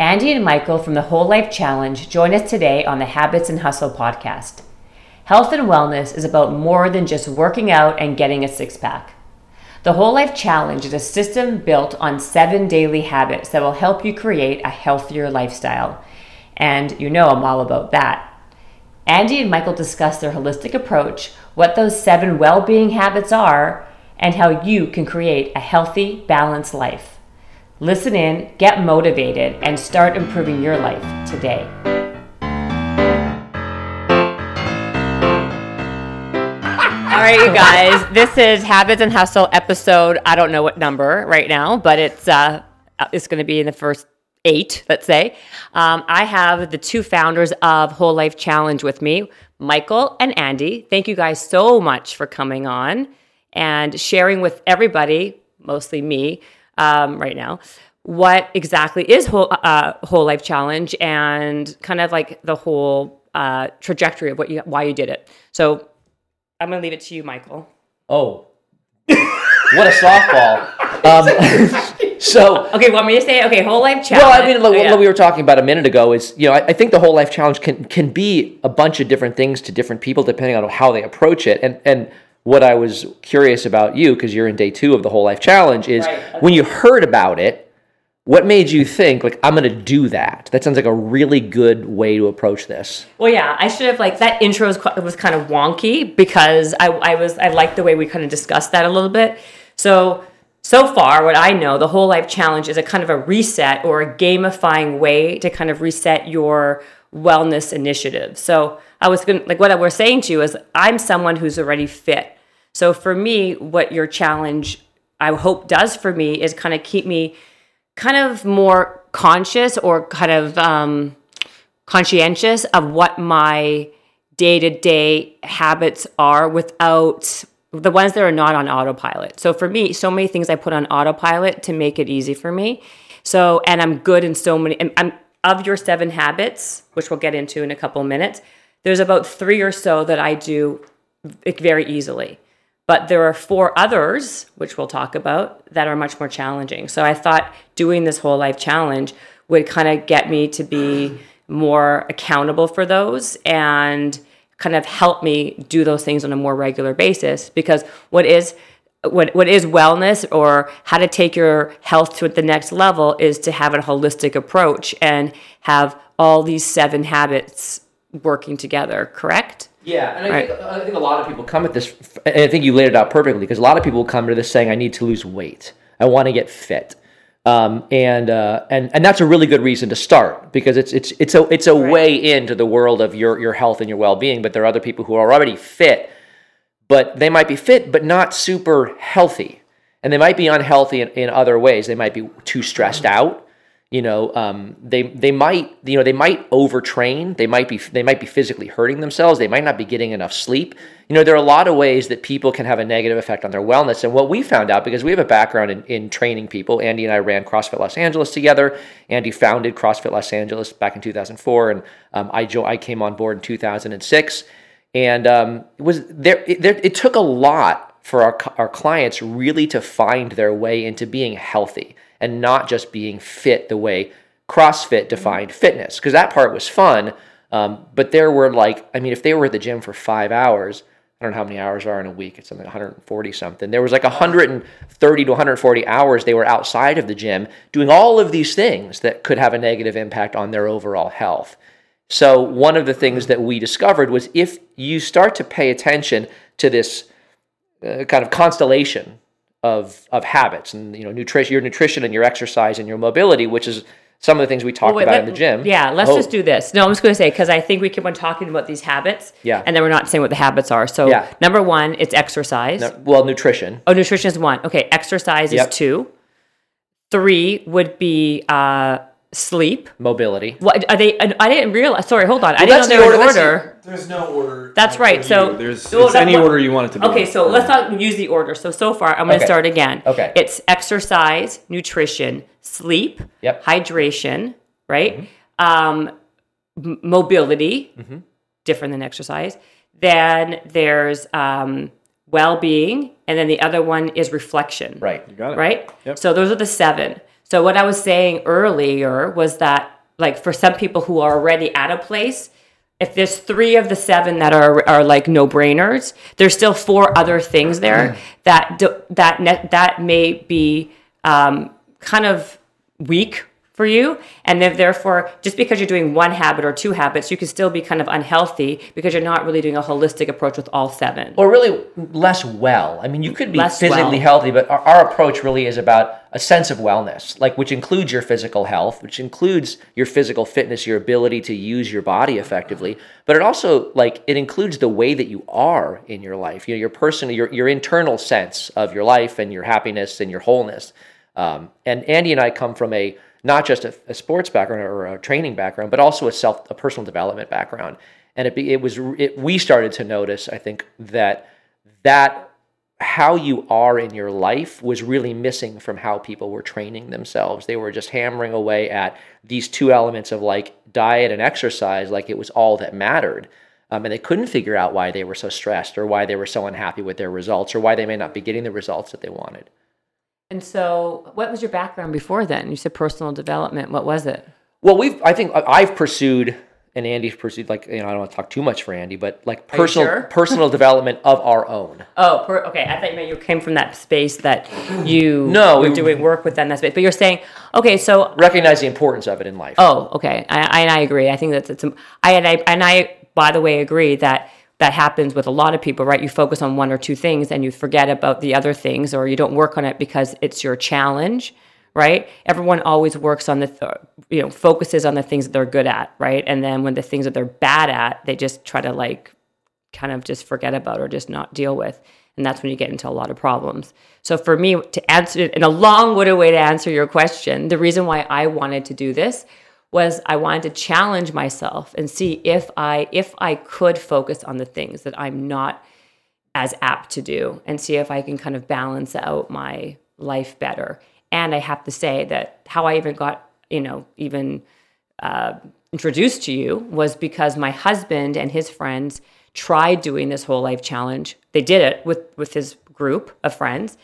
Andy and Michael from the Whole Life Challenge join us today on the Habits and Hustle podcast. Health and wellness is about more than just working out and getting a six pack. The Whole Life Challenge is a system built on seven daily habits that will help you create a healthier lifestyle. And you know I'm all about that. Andy and Michael discuss their holistic approach, what those seven well being habits are, and how you can create a healthy, balanced life. Listen in, get motivated, and start improving your life today. All right, you guys, this is Habits and Hustle episode. I don't know what number right now, but it's uh, it's going to be in the first eight, let's say. Um, I have the two founders of Whole Life Challenge with me, Michael and Andy. Thank you guys so much for coming on and sharing with everybody, mostly me, um, right now what exactly is whole, uh, whole life challenge and kind of like the whole uh, trajectory of what you why you did it. So I'm gonna leave it to you, Michael. Oh, what a softball! Um, so okay, want me to say okay? Whole life challenge. Well, I mean, like, oh, yeah. what we were talking about a minute ago is you know I, I, think the whole life challenge can can be a bunch of different things to different people depending on how they approach it, and and what I was curious about you because you're in day two of the whole life challenge is right. okay. when you heard about it what made you think like I'm going to do that? That sounds like a really good way to approach this. Well, yeah, I should have like that intro was, was kind of wonky because I, I was I liked the way we kind of discussed that a little bit. So so far, what I know, the whole life challenge is a kind of a reset or a gamifying way to kind of reset your wellness initiative. So I was going to, like what I was saying to you is I'm someone who's already fit. So for me, what your challenge I hope does for me is kind of keep me kind of more conscious or kind of um, conscientious of what my day to day habits are without the ones that are not on autopilot. So for me, so many things I put on autopilot to make it easy for me. So, and I'm good in so many, I'm, of your seven habits, which we'll get into in a couple minutes, there's about three or so that I do very easily. But there are four others, which we'll talk about, that are much more challenging. So I thought doing this whole life challenge would kind of get me to be more accountable for those and kind of help me do those things on a more regular basis because what is what what is wellness or how to take your health to the next level is to have a holistic approach and have all these seven habits working together correct yeah, and I, right. think, I think a lot of people come at this, and I think you laid it out perfectly because a lot of people come to this saying, "I need to lose weight. I want to get fit," um, and uh, and and that's a really good reason to start because it's it's it's a it's a right. way into the world of your your health and your well being. But there are other people who are already fit, but they might be fit but not super healthy, and they might be unhealthy in, in other ways. They might be too stressed out you know um, they they might you know they might overtrain. They might be they might be physically hurting themselves. They might not be getting enough sleep. You know there are a lot of ways that people can have a negative effect on their wellness. And what we found out because we have a background in, in training people andy and i ran crossfit los angeles together. Andy founded crossfit los angeles back in 2004 and um, I, jo- I came on board in 2006 and um, it was there it, there it took a lot for our, our clients really to find their way into being healthy and not just being fit the way CrossFit defined fitness. Because that part was fun. Um, but there were like, I mean, if they were at the gym for five hours, I don't know how many hours are in a week. It's something 140 something. There was like 130 to 140 hours they were outside of the gym doing all of these things that could have a negative impact on their overall health. So, one of the things that we discovered was if you start to pay attention to this uh, kind of constellation of of habits and you know nutrition your nutrition and your exercise and your mobility which is some of the things we talked well, wait, about let, in the gym. Yeah let's oh. just do this. No i'm just going to say because i think we keep on talking about these habits yeah. and then we're not saying what the habits are. So yeah. number one it's exercise. No, well nutrition. Oh nutrition is one. Okay exercise yep. is two. Three would be uh sleep, mobility. What are they? I didn't realize. Sorry, hold on. Well, I didn't know there was order. order. There's no order. That's right. So there's it's any order you want it to be. Okay, so let's not use the order. So so far, I'm going to okay. start again. Okay. It's exercise, nutrition, sleep, yep. hydration, right? Mm-hmm. Um, m- mobility, mm-hmm. different than exercise. Then there's um, well-being, and then the other one is reflection. Right. You got it. Right. Yep. So those are the seven. So what I was saying earlier was that like for some people who are already at a place, if there's three of the seven that are are like no brainers, there's still four other things there that do, that ne- that may be um, kind of weak for you. And then therefore just because you're doing one habit or two habits you can still be kind of unhealthy because you're not really doing a holistic approach with all seven. Or really less well. I mean you could be Less physically well. healthy but our, our approach really is about a sense of wellness like which includes your physical health which includes your physical fitness your ability to use your body effectively but it also like it includes the way that you are in your life you know your personal your, your internal sense of your life and your happiness and your wholeness um, and andy and i come from a not just a, a, sports background or a training background, but also a self, a personal development background. And it, it was, it, we started to notice, I think, that that how you are in your life was really missing from how people were training themselves. They were just hammering away at these two elements of like diet and exercise, like it was all that mattered. Um, and they couldn't figure out why they were so stressed or why they were so unhappy with their results or why they may not be getting the results that they wanted. And so, what was your background before then? You said personal development. What was it? Well, we've I think I've pursued and Andy's pursued like you know I don't want to talk too much for Andy, but like personal sure? personal development of our own. Oh, per, okay. I thought you meant you came from that space that you No, were we- doing work within that space. But you're saying, okay, so Recognize the importance of it in life. oh, okay, I, I and I agree. I think that's it's. I and I and I by the way agree that that happens with a lot of people, right? You focus on one or two things and you forget about the other things, or you don't work on it because it's your challenge, right? Everyone always works on the, th- you know, focuses on the things that they're good at, right? And then when the things that they're bad at, they just try to like kind of just forget about or just not deal with. And that's when you get into a lot of problems. So for me to answer in a long-winded way to answer your question, the reason why I wanted to do this was I wanted to challenge myself and see if I if I could focus on the things that I'm not as apt to do and see if I can kind of balance out my life better. And I have to say that how I even got, you know, even uh, introduced to you was because my husband and his friends tried doing this whole life challenge. They did it with with his group of friends,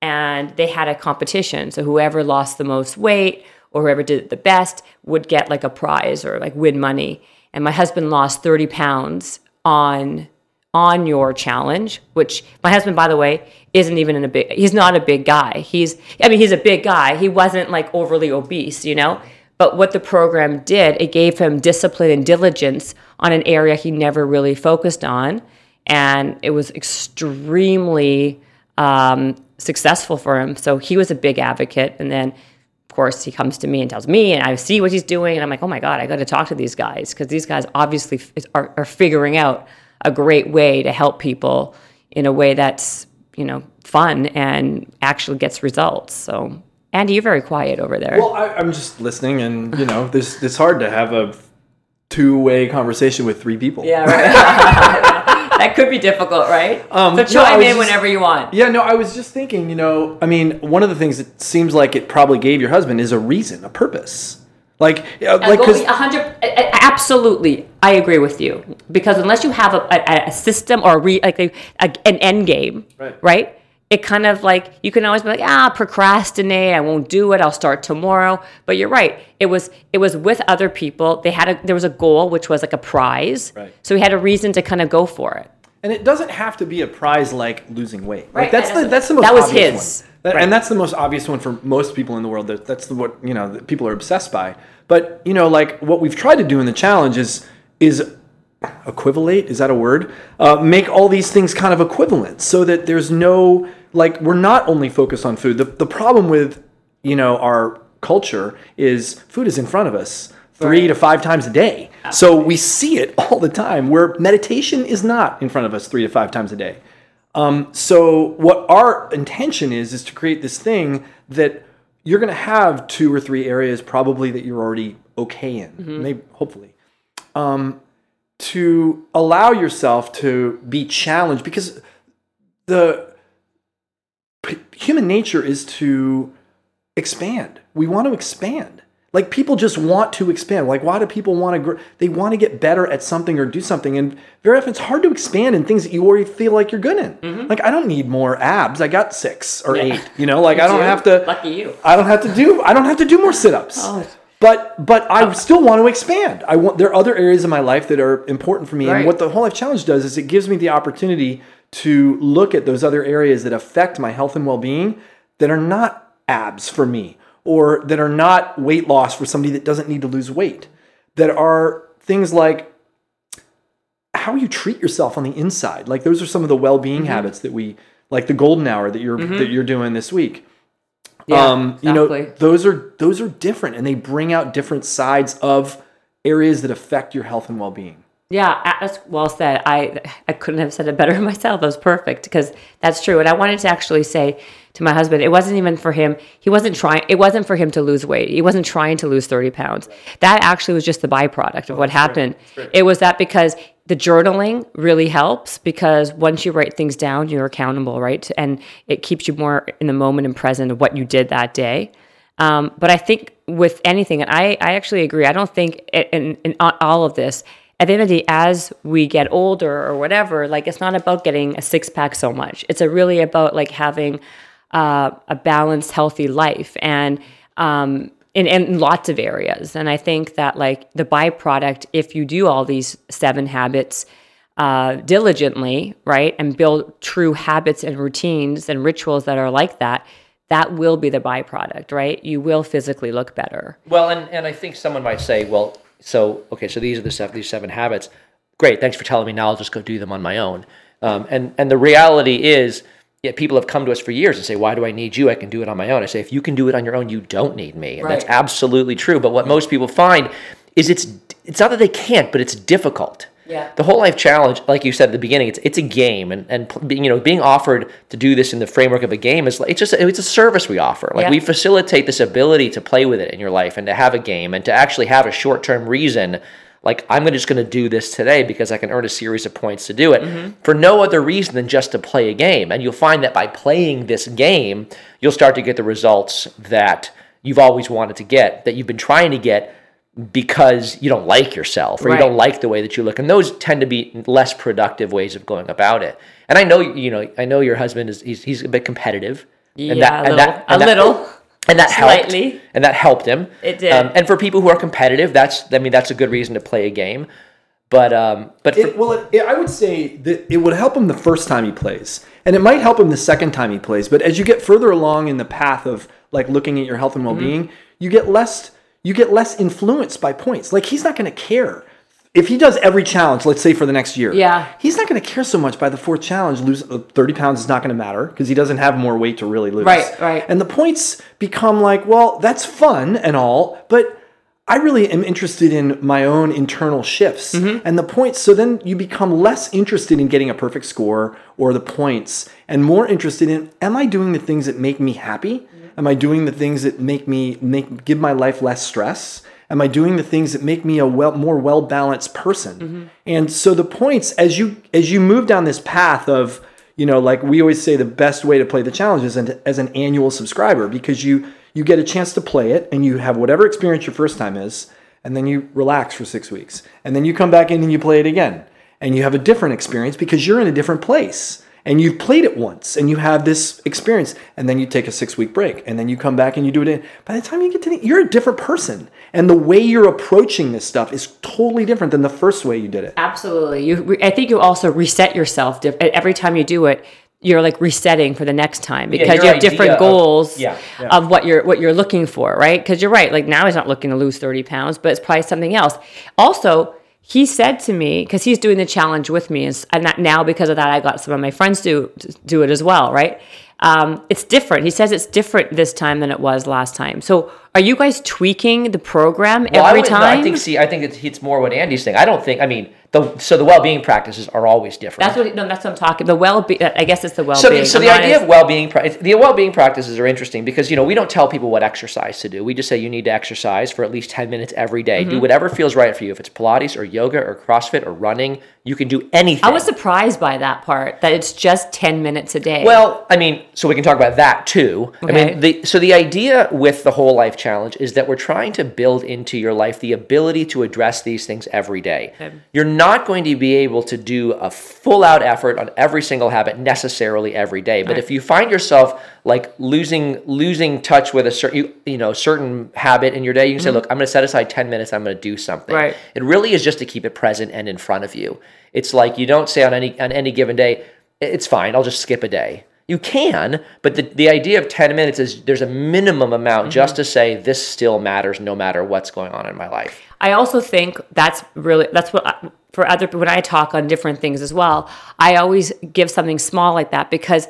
and they had a competition. So whoever lost the most weight or whoever did it the best would get like a prize or like win money. And my husband lost thirty pounds on on your challenge, which my husband, by the way, isn't even in a big, he's not a big guy. He's, I mean, he's a big guy. He wasn't like overly obese, you know? But what the program did, it gave him discipline and diligence on an area he never really focused on. And it was extremely um, successful for him. So he was a big advocate. And then, of course, he comes to me and tells me, and I see what he's doing. And I'm like, oh my God, I got to talk to these guys because these guys obviously f- are, are figuring out a great way to help people in a way that's you know fun and actually gets results. So, Andy, you're very quiet over there. Well, I, I'm just listening, and you know, this it's hard to have a two-way conversation with three people. yeah, right. that could be difficult, right? Um, so no, chime was in just- whenever you want. Yeah, no, I was just thinking, you know, I mean, one of the things that seems like it probably gave your husband is a reason, a purpose. Like, uh, like, because a hundred, absolutely, I agree with you. Because unless you have a, a, a system or a re, like a, an end game, Right. It kind of like you can always be like, ah, procrastinate. I won't do it. I'll start tomorrow. But you're right. It was it was with other people. They had a there was a goal which was like a prize. Right. So we had a reason to kind of go for it. and it doesn't have to be a prize like losing weight. Right, Like that's the that's the most that was obvious his. one. That- Right. And that's the most obvious one for most people in the world. That that's the what you know that people are obsessed by. But you know, like what we've tried to do in the challenge is is equivalate? Is that a word? Uh, make all these things kind of equivalent so that there's no like we're not only focused on food. The, the problem with you know our culture is food is in front of us three to five times a day. So we see it all the time where meditation is not in front of us three to five times a day. Um, so what our intention is is to create this thing that you're going to have two or three areas probably that you're already okay in. Maybe hopefully um, to allow yourself to be challenged because the p- human nature is to expand we want to expand Like people just want to expand. Like why do people want to grow? They want to get better at something or do something. And very often it's hard to expand in things that you already feel like you're good in. Mm-hmm. Like I don't need more abs. I got six or eight. You know, like I don't have to. Lucky you. I don't have to do. I don't have to do more sit-ups. Oh. But but I still want to expand. I want there are other areas of my life that are important for me. Right. And what the whole life challenge does is it gives me the opportunity to look at those other areas that affect my health and well-being that are not abs for me or that are not weight loss for somebody that doesn't need to lose weight. That are things like how you treat yourself on the inside. Like those are some of the well-being Mm-hmm. habits that we like the golden hour that you're that you're doing this week Yeah, um, you know, exactly. those are those are different, and they bring out different sides of areas that affect your health and well-being. Yeah, that's well said. I I couldn't have said it better myself. That was perfect because that's true. And I wanted to actually say to my husband, it wasn't even for him. He wasn't trying. It wasn't for him to lose weight. He wasn't trying to lose thirty pounds. That actually was just the byproduct of what happened. It was that because the journaling really helps because once you write things down, you're accountable, right? And it keeps you more in the moment and present of what you did that day. Um, but I think with anything, and I, I actually agree, I don't think in, in all of this, at the end of the day, as we get older or whatever, like it's not about getting a six pack so much. It's really about like having uh, a balanced, healthy life and um, in, in lots of areas. And I think that like the byproduct, if you do all these seven habits uh, diligently, right, and build true habits and routines and rituals that are like that, that will be the byproduct, right? You will physically look better. Well, and, and I think someone might say, well, so okay, so these are the seven, these seven habits. Great, thanks for telling me. Now I'll just go do them on my own. Um, and and the reality is, yeah, people have come to us for years and say, why do I need you? I can do it on my own. I say, if you can do it on your own, you don't need me. And that's absolutely true. But what most people find is it's it's not that they can't, but it's difficult. Yeah. The whole life challenge, like you said at the beginning, it's it's a game, and and you know being offered to do this in the framework of a game is like it's just it's a service we offer. Like Yeah. we facilitate this ability to play with it in your life and to have a game and to actually have a short term reason. Like I'm just going to do this today because I can earn a series of points to do it mm-hmm. for no other reason than just to play a game. And you'll find that by playing this game, you'll start to get the results that you've always wanted to get, that you've been trying to get because you don't like yourself or Right. you don't like the way that you look and those tend to be less productive ways of going about it and i know you know i know your husband is he's, he's a bit competitive and Yeah, a little. A that, little. and that helped Slightly. and that helped him It did. um, and for people who are competitive that's i mean that's a good reason to play a game but um but for, It, well, it, it- I would say that it would help him the first time he plays, and it might help him the second time he plays. But as you get further along in the path of like looking at your health and well-being, you get less you get less influenced by points. Like he's not going to care if he does every challenge. Let's say for the next year, Yeah. he's not going to care so much by the fourth challenge. Lose uh, thirty pounds is not going to matter because he doesn't have more weight to really lose. Right, right. And the points become like, well, that's fun and all, but I really am interested in my own internal shifts Mm-hmm. and the points. So then you become less interested in getting a perfect score or the points and more interested in, am I doing the things that make me happy? Am I doing the things that make me make give my life less stress? Am I doing the things that make me a well more well balanced person? Mm-hmm. And so the points as you as you move down this path of you know like we always say the best way to play the challenge is an, as an annual subscriber because you you get a chance to play it and you have whatever experience your first time is and then you relax for six weeks and then you come back in and you play it again and you have a different experience because you're in a different place and you've played it once and you have this experience and then you take a six week break and then you come back and you do it in by the time you get to the you're a different person and the way you're approaching this stuff is totally different than the first way you did it Absolutely. You, I think you also reset yourself diff- every time you do it. You're like resetting for the next time because your you have different of- goals yeah, of what you're what you're looking for, right? Because you're right. Like now he's not looking to lose 30 pounds, but it's probably something else. Also, he said to me because he's doing the challenge with me, and now because of that, I got some of my friends to do it as well, right? Um, it's different. He says it's different this time than it was last time. So, are you guys tweaking the program Well, I every no, time? I think. See, I think it's, it's more what Andy's saying. I don't think. I mean, the so the well-being practices are always different. That's what no, that's what I'm talking. The well being. I guess it's the well So, so the idea of well-being, the well-being practices are interesting because you know we don't tell people what exercise to do. We just say you need to exercise for at least ten minutes every day. Mm-hmm. Do whatever feels right for you. If it's Pilates or yoga or CrossFit or running, you can do anything. I was surprised by that part that it's just ten minutes a day. Well, I mean, so we can talk about that too. I mean, the so the idea with the whole life challenge is that we're trying to build into your life the ability to address these things every day. Okay. You're not going to be able to do a full out effort on every single habit necessarily every day. But Right. if you find yourself like losing losing touch with a certain you, you know certain habit in your day, you can say, mm-hmm. "Look, I'm going to set aside 10 minutes. I'm going to do something." Right. It really is just to keep it present and in front of you. It's like you don't say on any on any given day, "It's fine. I'll just skip a day." You can, but the, the idea of 10 minutes is there's a minimum amount mm-hmm. just to say this still matters no matter what's going on in my life. I also think that's really that's what I, for other when I talk on different things as well. I always give something small like that because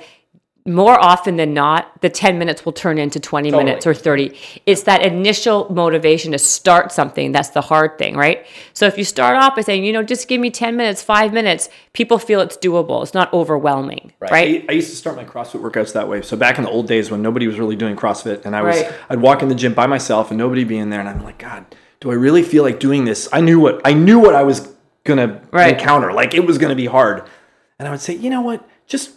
more often than not, the 10 minutes will turn into 20 Totally. minutes or 30. It's that initial motivation to start something that's the hard thing, right? So if you start off by saying, you know, just give me 10 minutes, five minutes, people feel it's doable. It's not overwhelming, Right. right? I, I used to start my CrossFit workouts that way. So back in the old days when nobody was really doing CrossFit, and I was, Right. I'd walk in the gym by myself and nobody be in there, and I'm like, God, do I really feel like doing this? I knew what I knew what I was gonna encounter. Like it was gonna be hard, and I would say, you know what, just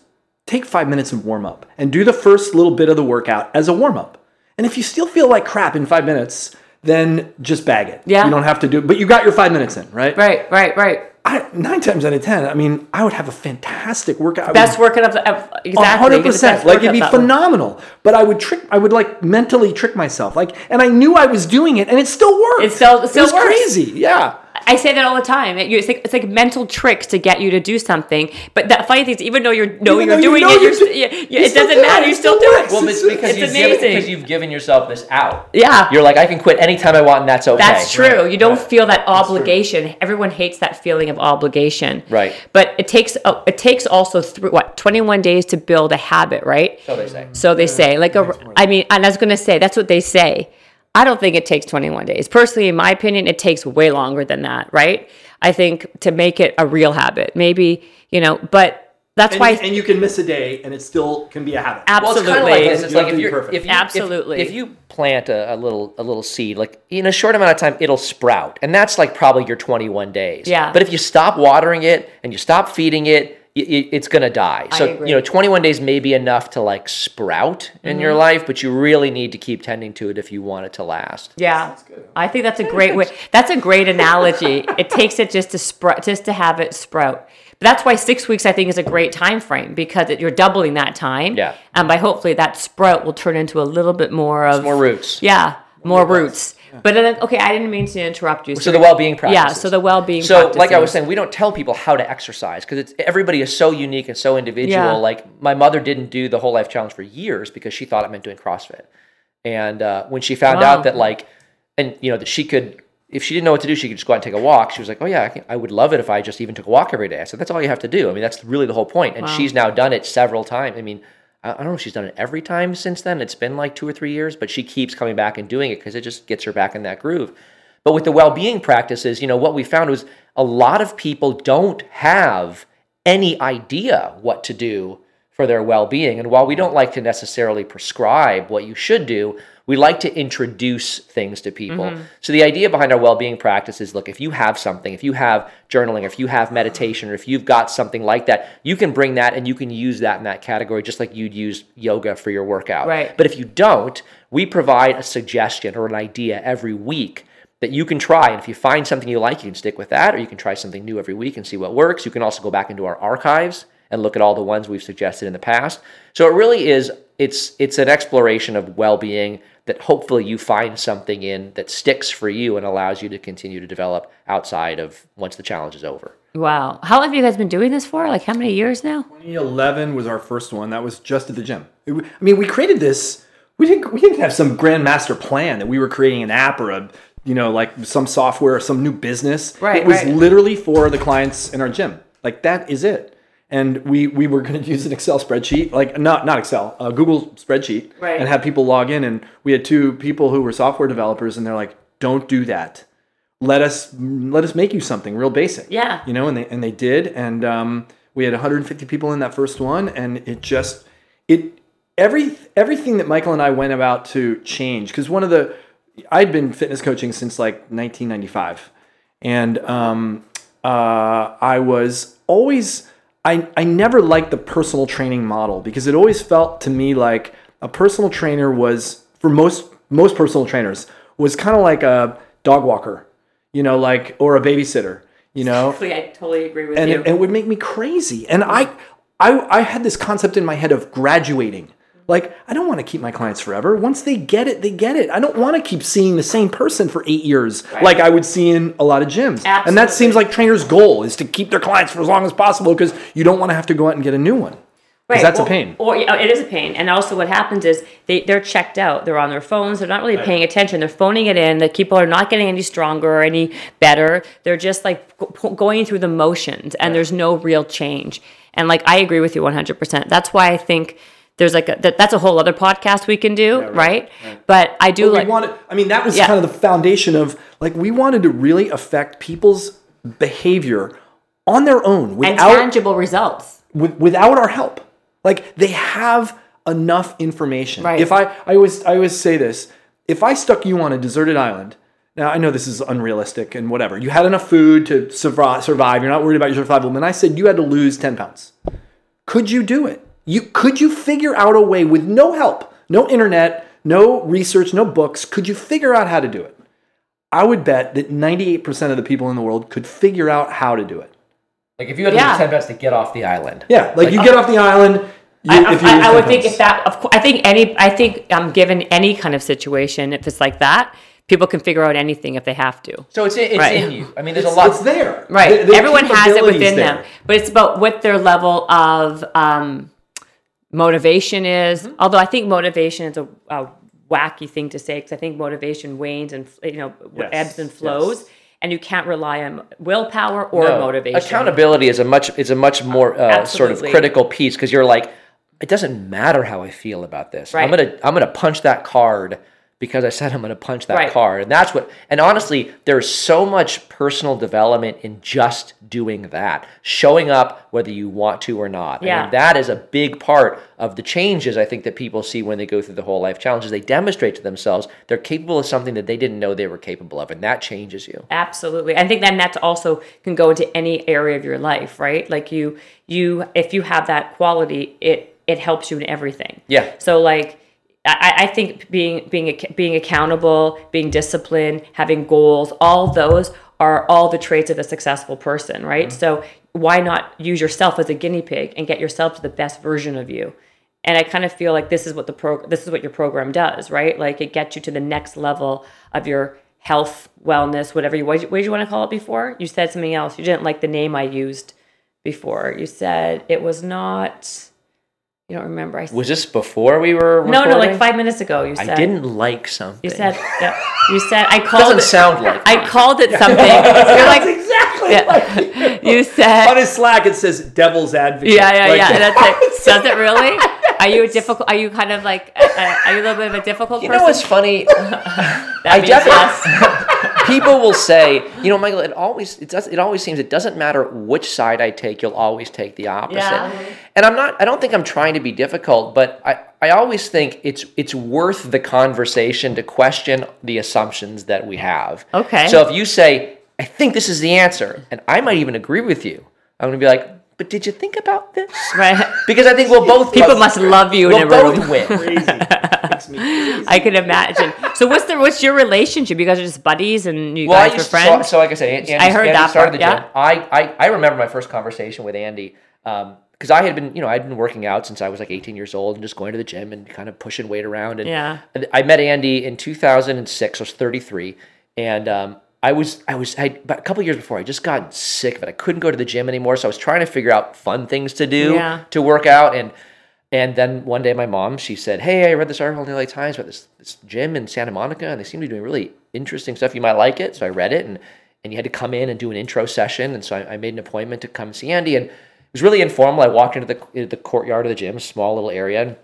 take five minutes and warm up, and do the first little bit of the workout as a warm up. And if you still feel like crap in five minutes, then just bag it. Yeah. you don't have to do. It, but you got your five minutes in, right? Right, right, right. I, nine times out of ten, I mean, I would have a fantastic workout. I would- Best working of exactly. hundred percent. Like it'd be phenomenal. But I would trick. I would like mentally trick myself. Like, and I knew I was doing it, and it still worked. It still- it still was works. crazy. Yeah. I say that all the time. It- It's like it's like mental tricks to get you to do something. But that funny thing is, even though you know Even you're though you doing know it, you're, you're st- do- you, you it doesn't matter. It You still still do it. Well, it's because It's you've amazing. given, because you've given yourself this out. Yeah. You're like, I can quit anytime I want, and that's okay. That's true. Right, You don't right. feel that obligation. Everyone hates that feeling of obligation. Right. But it takes uh, it takes also through what 21 days to build a habit, right? So they say. So they say, like a, I mean, and I was going to say that's what they say. I don't think it takes 21 days. Personally, in my opinion, it takes way longer than that, right? I think to make it a real habit, maybe you know, but that's And, why. you, and you can miss a day, and it still can be a habit. Well, it's absolutely. kind of like this. It's You like have if to be you're, perfect. if you if- Absolutely. if, you plant a, a little a little seed, like in a short amount of time, it'll sprout, and that's like probably your 21 days. Yeah. But if you stop watering it and you stop feeding it, y- y- it's gonna die. So you know, 21 days may be enough to like sprout in Mm-hmm. your life, but you really need to keep tending to it if you want it to last. Yeah, I think that's a great way. That's a great analogy. it takes it just to sprout, just to have it sprout. But that's why six weeks I think is a great time frame because it, you're doubling that time. Yeah. and by hopefully that sprout will turn into a little bit more of More roots. Yeah, more roots. But then, okay, I didn't mean to interrupt you. So the well-being practices. Yeah, so the well-being. So, like I was saying, we don't tell people how to exercise because everybody is so unique and so individual. Yeah. Like my mother didn't do the whole life challenge for years because she thought it meant doing CrossFit, and uh, when she found Wow. out that like, and you know that she could, if she didn't know what to do, she could just go out and take a walk. She was like, oh yeah, I, can, I would love it if I just even took a walk every day. I said that's all you have to do. I mean, that's really the whole point. And Wow. she's now done it several times. I mean. I don't know if she's done it every time since then. It's been like two or three years, but she keeps coming back and doing it because it just gets her back in that groove. But with the well-being practices, you know, what we found was a lot of people don't have any idea what to do for their well-being. And while we don't like to necessarily prescribe what you should do, we like to introduce things to people. Mm-hmm. So the idea behind our well-being practice is look, if you have something, if you have journaling, or if you have meditation, or if you've got something like that, you can bring that and you can use that in that category just like you'd use yoga for your workout. Right. But if you don't, we provide a suggestion or an idea every week that you can try. And if you find something you like, you can stick with that, or you can try something new every week and see what works. You can also go back into our archives and look at all the ones we've suggested in the past. So it really is it's it's an exploration of well-being that hopefully you find something in that sticks for you and allows you to continue to develop outside of once the challenge is over. Wow, how long have you guys been doing this for? Like how many years now? 2011 was our first one. That was just at the gym. It w- I mean, we created this. We didn't. We didn't have some grand master plan that we were creating an app or a, you know, like some software or some new business. Right, It was right. literally for the clients in our gym. Like that is it. And we we were going to use an Excel spreadsheet, like not not Excel, a Google spreadsheet, Right. and have people log in. And we had two people who were software developers, and they're like, "Don't do that. Let us let us make you something real basic." Yeah. you know, and they and they did, and um, we had 150 people in that first one, and it just it every everything that Michael and I went about to change because one of the I'd been fitness coaching since like 1995, and um, uh, I was always I I never liked the personal training model because it always felt to me like a personal trainer was for most most personal trainers was kind of like a dog walker, you know, like or a babysitter, you know, I totally agree with and you. it, it would make me crazy. And I, I, I had this concept in my head of graduating. Like I don't want to keep my clients forever. Once they get it, they get it. I don't want to keep seeing the same person for eight years, like I would see in a lot of gyms. And that seems like trainers' goal is to keep their clients for as long as possible because you don't want to have to go out and get a new one. Because that's a pain. Or it is a pain. And also, what happens is they they're checked out. They're on their phones. They're not really paying attention. They're phoning it in. The people are not getting any stronger or any better. They're just like go- going through the motions, and there's no real change. And like I agree with you 100. percent That's why I think there's like a, that, that's a whole other podcast we can do, right, But I do we like wanted i mean that was Yeah. kind of the foundation of like we wanted to really affect people's behavior on their own and without tangible results. with, without our help like they have enough information Right. if i i always i always say this if i stuck you on a deserted island now i know this is unrealistic and whatever you had enough food to survive survive you're not worried about your survival and i said you had to lose 10 pounds could you do it? You could you figure out a way with no help, no internet, no research, no books, could you figure out how to do it? I would bet that 98% of the people in the world could figure out how to do it. Like if you had to Yeah. lose ten pounds to get off the island. Yeah, like, you get off the island, you, I, if you I, I would think pounds. if that, of course, I think any, I think um, given any kind of situation, if it's like that, people can figure out anything if they have to. So it's in, it's Right. in you. I mean, there's it's, a lot. it's there. Right. The- the Everyone has it within there. them, but it's about what their level of um, motivation is. Mm-hmm. Although I think motivation is a, a wacky thing to say because I think motivation wanes and you know Yes, ebbs and flows, yes. and you can't rely on willpower or No. motivation. Accountability is a much is a much more uh, sort of critical piece because you're like, it doesn't matter how I feel about this. I'm gonna I'm gonna punch that card because I said I'm gonna punch that Right. card, and that's what. And honestly, there's so much personal development in just doing that, showing up whether you want to or not. I Yeah. mean, that is a big part of the changes I think that people see when they go through the whole life challenges. They demonstrate to themselves they're capable of something that they didn't know they were capable of, and that changes you. Absolutely. I think then that's also can go into any area of your life, right? Like you you if you have that quality, it it helps you in everything. Yeah. So like I, I think being being being accountable, being disciplined, having goals, all those are all the traits of a successful person, right? Mm-hmm. So why not use yourself as a guinea pig and get yourself to the best version of you? And I kind of feel like this is what the pro this is what your program does, right? Like it gets you to the next level of your health, wellness, whatever you what did you, what did you want to call it before? You said something else. You didn't like the name I used before. You said it was not. You don't remember? I Was this before we were? no, no, like five minutes ago. You said I didn't like something. You said yeah, you said I called doesn't it. sound like I called it something. You're like exactly yeah. you on said on his Slack it says devil's advocate. yeah, yeah, Like- yeah. That's it. Does it really? Are you a difficult? Are you kind of like? Uh, are you a little bit of a difficult You person? know what's funny? I definitely-. People will say, you know, Michael, it always it does it always seems it doesn't matter which side I take, you'll always take the opposite. Yeah. And I'm not I don't think I'm trying to be difficult, but I, I always think it's it's worth the conversation to question the assumptions that we have. Okay. So if you say, I think this is the answer, and I might even agree with you, I'm gonna be like, but did you think about this? Right. Because I think we'll both People must love you in we'll a both room. win. Crazy. Makes me. I can imagine. So what's the what's your relationship? You guys are just buddies and you Well, I guys were used to, so, friends. so like I said, Andy, I heard Andy that started part, the gym. I, I, I remember my first conversation with Andy because I had been, you know, I'd been working out since I was like 18 years old and just going to the gym and kind of pushing weight around. And Yeah. I met Andy in 2006. I was 33, and um, I was, I was, I, a couple years before, I just got sick of it. I couldn't go to the gym anymore, so I was trying to figure out fun things to do Yeah. to work out and. And then one day, my mom she said, "Hey, I read this article in the LA Times about this this gym in Santa Monica, and they seem to be doing really interesting stuff. You might like it." So I read it, and and you had to come in and do an intro session. And so I, I made an appointment to come see Andy, and it was really informal. I walked into the into the courtyard of the gym, small little area, and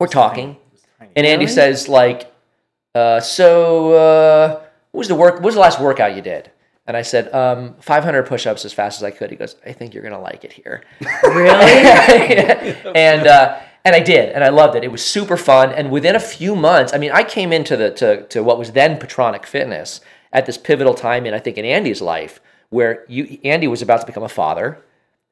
we're talking. And Andy says, like, uh, "So, uh, what was the work? What was the last workout you did?" And I said, um, 500 push-ups as fast as I could. He goes, "I think you're gonna like it here." really? and uh, and I did, and I loved it. It was super fun. And within a few months, I mean, I came into the to, to what was then Petranek Fitness at this pivotal time in I think in Andy's life, where you Andy was about to become a father,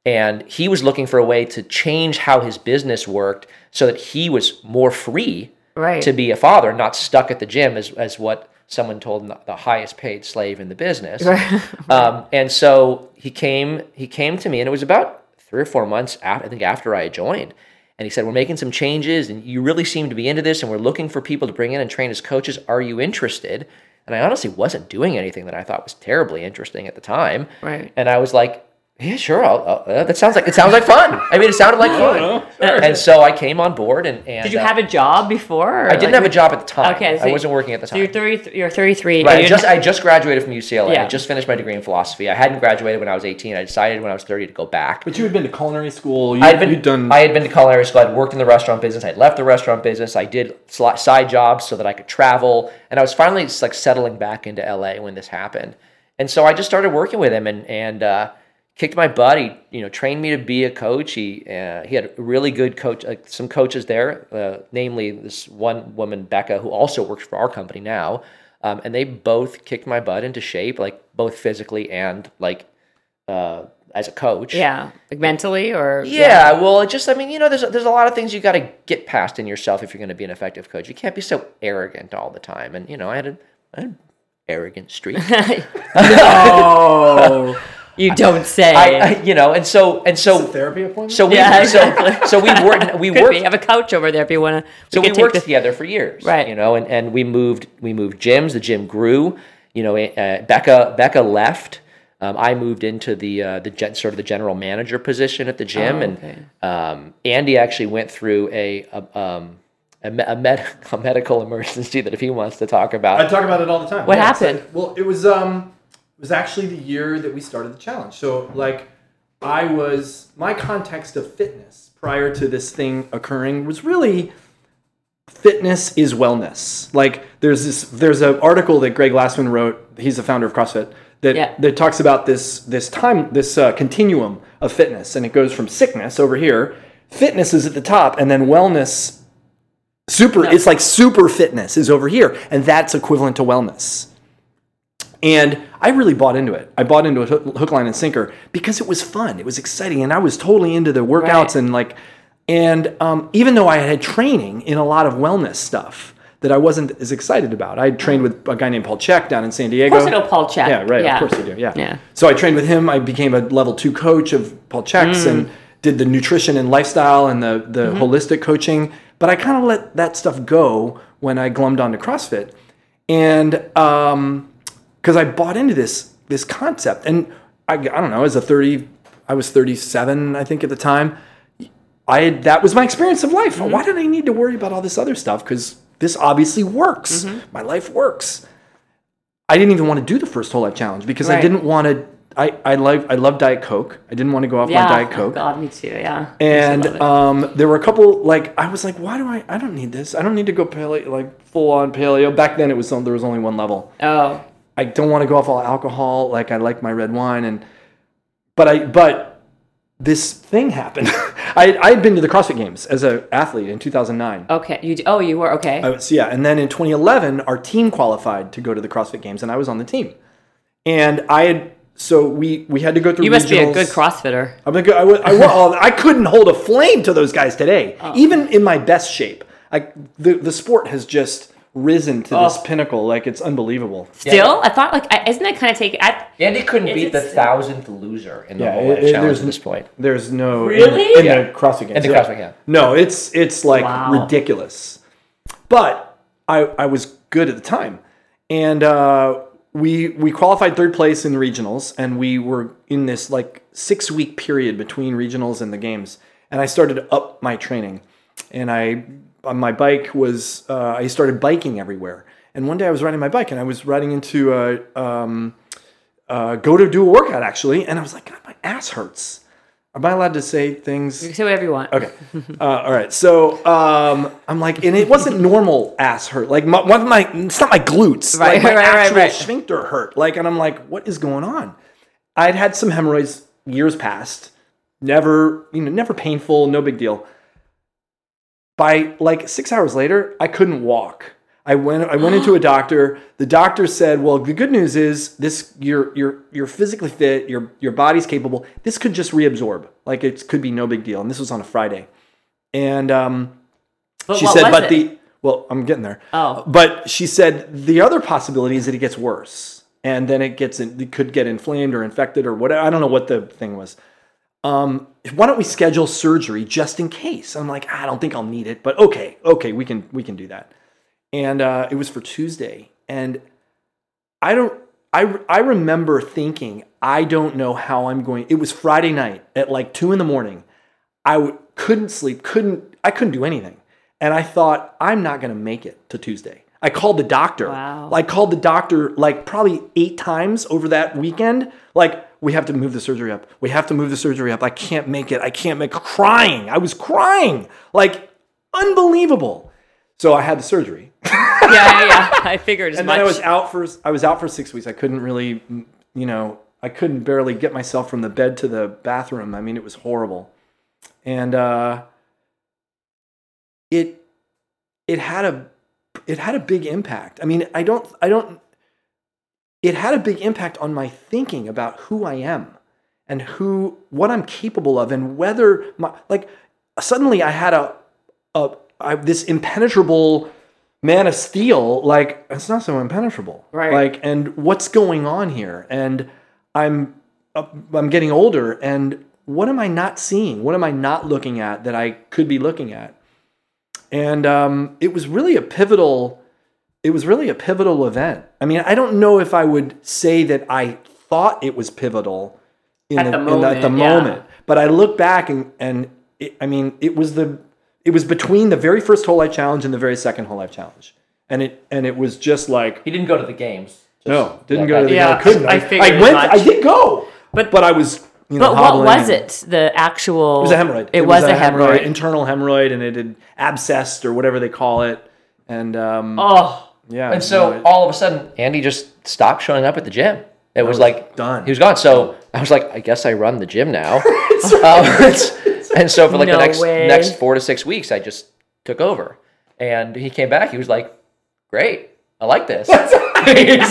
and he was looking for a way to change how his business worked so that he was more free Right. to be a father, not stuck at the gym as as what someone told the- the highest paid slave in the business. um, and so he came he came to me, and it was about three or four months after I think after I joined. And he said, "We're making some changes, and you really seem to be into this, and we're looking for people to bring in and train as coaches. Are you interested?" And I honestly wasn't doing anything that I thought was terribly interesting at the time. Right. And I was like, "Yeah, sure. I'll, I'll, uh, that sounds like it sounds like fun. I mean, it sounded like fun." And so I came on board, and, and Did you uh, have a job before? I didn't like, have a job at the time. Okay, so I wasn't working at the So time. you're 30, you're 33. Right. and I just I just graduated from UCLA. Yeah. I just finished my degree in philosophy. I hadn't graduated when I was 18. I decided when I was 30 to go back. But you had been to culinary school. You, I'd been you'd done. I had been to culinary school. I'd worked in the restaurant business. I'd left the restaurant business. I did sli- side jobs so that I could travel, and I was finally just like settling back into LA when this happened. And so I just started working with him and and uh, kicked my butt. He you know trained me to be a coach. He uh, he had a really good coach. Uh, some coaches there, uh, namely this one woman Becca, who also works for our company now. Um, and they both kicked my butt into shape, like both physically and like uh, as a coach. yeah, like mentally or Yeah, well, it just I mean, you know, there's there's a lot of things you got to get past in yourself if you're going to be an effective coach. You can't be so arrogant all the time. And you know, I had a, I had an arrogant streak. oh, You don't say. I, I, you know, and so and so therapy appointment. so we Yeah, so exactly. so we worked we Could worked be. have a couch over there if you want to. so we worked together for years, Right. You know, and, and we moved we moved gyms. The gym grew. You know, uh, Becca Becca left. Um, I moved into the uh, the gen, sort of the general manager position at the gym, Oh, and um, Andy actually went through a a, um, a, me- a, med- a medical emergency that if he wants to talk about, I talk about it all the time. What Yeah, happened? like- well, it was um, it was actually the year that we started the challenge. So like, I was my context of fitness prior to this thing occurring was really fitness is wellness. Like there's this there's an article that Greg Glassman wrote. He's the founder of CrossFit. That, Yeah. that talks about this this time this uh, continuum of fitness, and it goes from sickness over here. Fitness is at the top, and then wellness super it's like super fitness is over here and that's equivalent to wellness and i really bought into it i bought into it hook, line and sinker because it was fun it was exciting and i was totally into the workouts Right. and like and um, even though i had training in a lot of wellness stuff that i wasn't as excited about i trained mm. with a guy named paul chek down in san diego Of course, I know Paul Chek. yeah, right. Yeah. Of course you do. Yeah. Yeah. So I trained with him. I became a level two coach of Paul Cheks mm. and did the nutrition and lifestyle and the the mm-hmm. holistic coaching. But I kind of let that stuff go when I glummed onto CrossFit, and um, because I bought into this this concept, and I, I don't know, as a thirty, I was thirty seven, I think at the time. I had, that was my experience of life. Why did I need to worry about all this other stuff? Because this obviously works. My life works. I didn't even want to do the first whole life challenge because I didn't want to. I I like I love Diet Coke. I didn't want to go off Yeah. my Diet Oh, Coke. God, me too. Yeah. And I used to love it. um, there were a couple like I was like, why do I? I don't need this. I don't need to go paleo like full on paleo. Back then it was there was only one level. oh, I don't want to go off all alcohol. Like I like my red wine and, but I but this thing happened. I I had been to the CrossFit Games as an athlete in 2009. okay. You oh, you were okay. I was, yeah, and then in 2011, our team qualified to go to the CrossFit Games, and I was on the team. And I had so we we had to go through. you must be a good CrossFitter. I'm a good. I, I, I couldn't hold a flame to those guys today, Oh. even in my best shape. I the the sport has just risen to this Oh. pinnacle, like it's unbelievable. Still, I thought like I, isn't that kind of take? I, Andy couldn't Is beat the still- thousandth loser in the Yeah, whole it- it- challenge there's at this point. There's no Really? in, in Yeah. the CrossFit Games. In the yeah. CrossFit, yeah. No, it's it's like Wow. ridiculous. But I I was good at the time, and uh, we we qualified third place in the regionals, and we were in this like six week period between regionals and the games, and I started up my training, and I on my bike was uh, I started biking everywhere, and one day I was riding my bike, and I was riding into a um, uh, go to do a workout actually, and I was like, God, my ass hurts. Am I allowed to say things? you can say whatever you want. Okay. Uh, all right. So um, I'm like, and it wasn't normal ass hurt. Like my, one of my, it's not my glutes. Right, like my right, right, actual right. sphincter hurt. Like, and I'm like, what is going on? I'd had some hemorrhoids years past. Never, you know, never painful. No big deal. By like six hours later, I couldn't walk. I went. I went into a doctor. The doctor said, "Well, the good news is this: you're you're you're physically fit. Your your body's capable. This could just reabsorb. Like it could be no big deal." And this was on a Friday. And um, she said, "But it? the Well, I'm getting there. Oh. But she said the other possibility is that it gets worse, and then it gets in, it could get inflamed or infected or whatever. I don't know what the thing was. Um, why don't we schedule surgery just in case? I'm like, I don't think I'll need it, but okay, okay, we can we can do that. And uh, it was for Tuesday, and I don't. I I remember thinking, I don't know how I'm going. It was Friday night at like two in the morning. I w- couldn't sleep, couldn't I couldn't do anything, and I thought I'm not going to make it to Tuesday. I called the doctor. Wow. I called the doctor like probably eight times over that weekend. Like we have to move the surgery up. We have to move the surgery up. I can't make it. I can't make crying. I was crying like unbelievable. So I had the surgery. yeah, yeah, yeah. I figured as and much. then I was out for I was out for six weeks. I couldn't really, you know, I couldn't barely get myself from the bed to the bathroom. I mean, it was horrible, and uh, it it had a it had a big impact. I mean, I don't I don't. It had a big impact on my thinking about who I am and who what I'm capable of and whether my like suddenly I had a a I, this impenetrable man of steel like it's not so impenetrable. Right. like and what's going on here? And i'm uh, i'm getting older and what am i not seeing? What am i not looking at that i could be looking at? And um, it was really a pivotal it was really a pivotal event i mean i don't know if i would say that i thought it was pivotal in At the in at the moment, yeah. moment but i look back and and it, i mean it was the it was between the very first whole life challenge and the very second whole life challenge and it and it was just like He didn't go to the games. no didn't yeah, go to the yeah, I couldn't I I, figured I went much. I did go But- but I was you know but what was it? The actual. it was a hemorrhoid It, was, a hemorrhoid. internal hemorrhoid and it had abscessed or whatever they call it and um Oh, yeah And so no, it- all of a sudden, Andy just stopped showing up at the gym. It was, was like done. He was gone. So I was like, I guess I run the gym now. um, and so for like No the next way. next four to six weeks, I just took over. And he came back. He was like, "Great, I like this." He's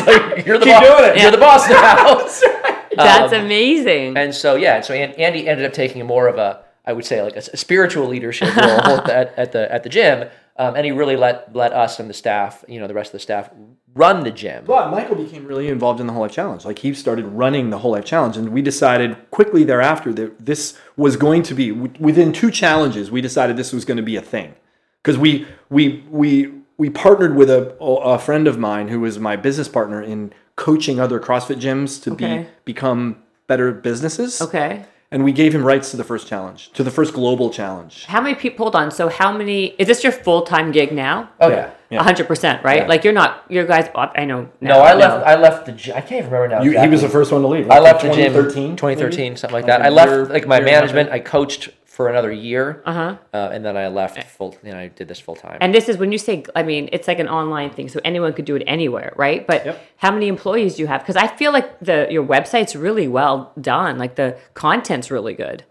like, "You're the Keep boss. doing it." You're the boss now." that's Um, amazing. And so yeah, so Andy ended up taking more of a, I would say like a, spiritual leadership role at, at the at the gym, um, and he really let let us and the staff, you know, the rest of the staff, run the gym. But Michael became really involved in the Whole Life Challenge. Like he started running the Whole Life Challenge, and we decided quickly thereafter that this was going to be within two challenges. We decided this was going to be a thing because we we we we partnered with a a friend of mine who was my business partner in coaching other CrossFit gyms to Okay. be become better businesses. okay. And we gave him rights to the first challenge, to the first global challenge. How many people? Hold on. So how many? Is this your full time gig now? Oh yeah. Yeah. hundred percent, right? Yeah. Like you're not. You guys. I know. No, I left. I left the. gy- I can't even remember now. You, he was the first one to leave. I left the 2013, gym Twenty thirteen. Twenty thirteen. something like Like that. a I left year- like my year and a half management. in. I coached for another year, Uh-huh. uh, and then I left full. You know, I did this full time. And this is when you say. I mean, it's like an online thing, so anyone could do it anywhere, right? But Yep. how many employees do you have? Because I feel like the your website's really well done. Like the content's really good.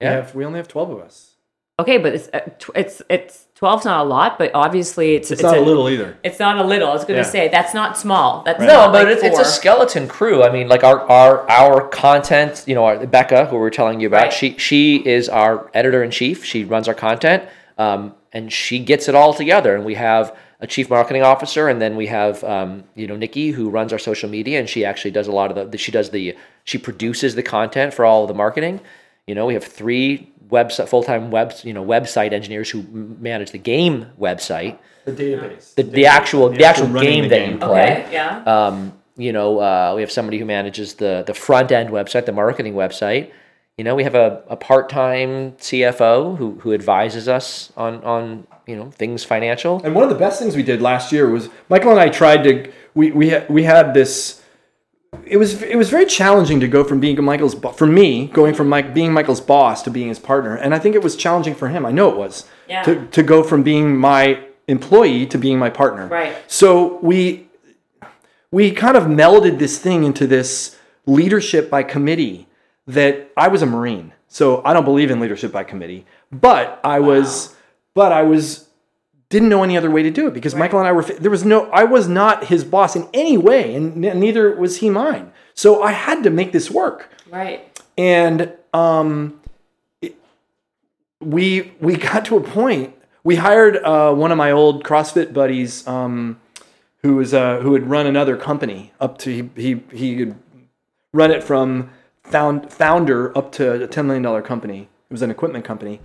We, Yeah. have, we only have 12 of us. Okay, but it's uh, tw- it's it's twelve's not a lot, but obviously it's It's, not a little either. It's not a little. I was going to Yeah. say that's not small. That's No, not but like it's, it's a skeleton crew. I mean, like our our our content. You know, our, Becca, who we are telling you about, Right. she she is our editor in chief. She runs our content, um, and she gets it all together. And we have a chief marketing officer, and then we have um, you know Nikki, who runs our social media, and she actually does a lot of the. She does the she produces the content for all of the marketing. You know, we have three website full time web you know website engineers who manage the game website, The database. the, the actual the actual running game the that game. you play. Okay, yeah. Um, you know, uh, we have somebody who manages the the front end website, the marketing website. You know, we have a, a part time CFO who who advises us on on you know things financial. And one of the best things we did last year was Michael and I tried to we we had, we had this. It was it was very challenging to go from being Michael's for me going from Mike being Michael's boss to being his partner, and I think it was challenging for him. I know it was Yeah. to to go from being my employee to being my partner. Right. So we we kind of melded this thing into this leadership by committee that I was a Marine. So I don't believe in leadership by committee, but I was but I was didn't know any other way to do it because Michael and I were there was no I was not his boss in any way and n- neither was he mine. So I had to make this work. right. And um it- we we got to a point We hired uh, one of my old CrossFit buddies, um, who was uh, who had run another company up to he he he had run it from found founder up to a ten million dollar company. It was an equipment company,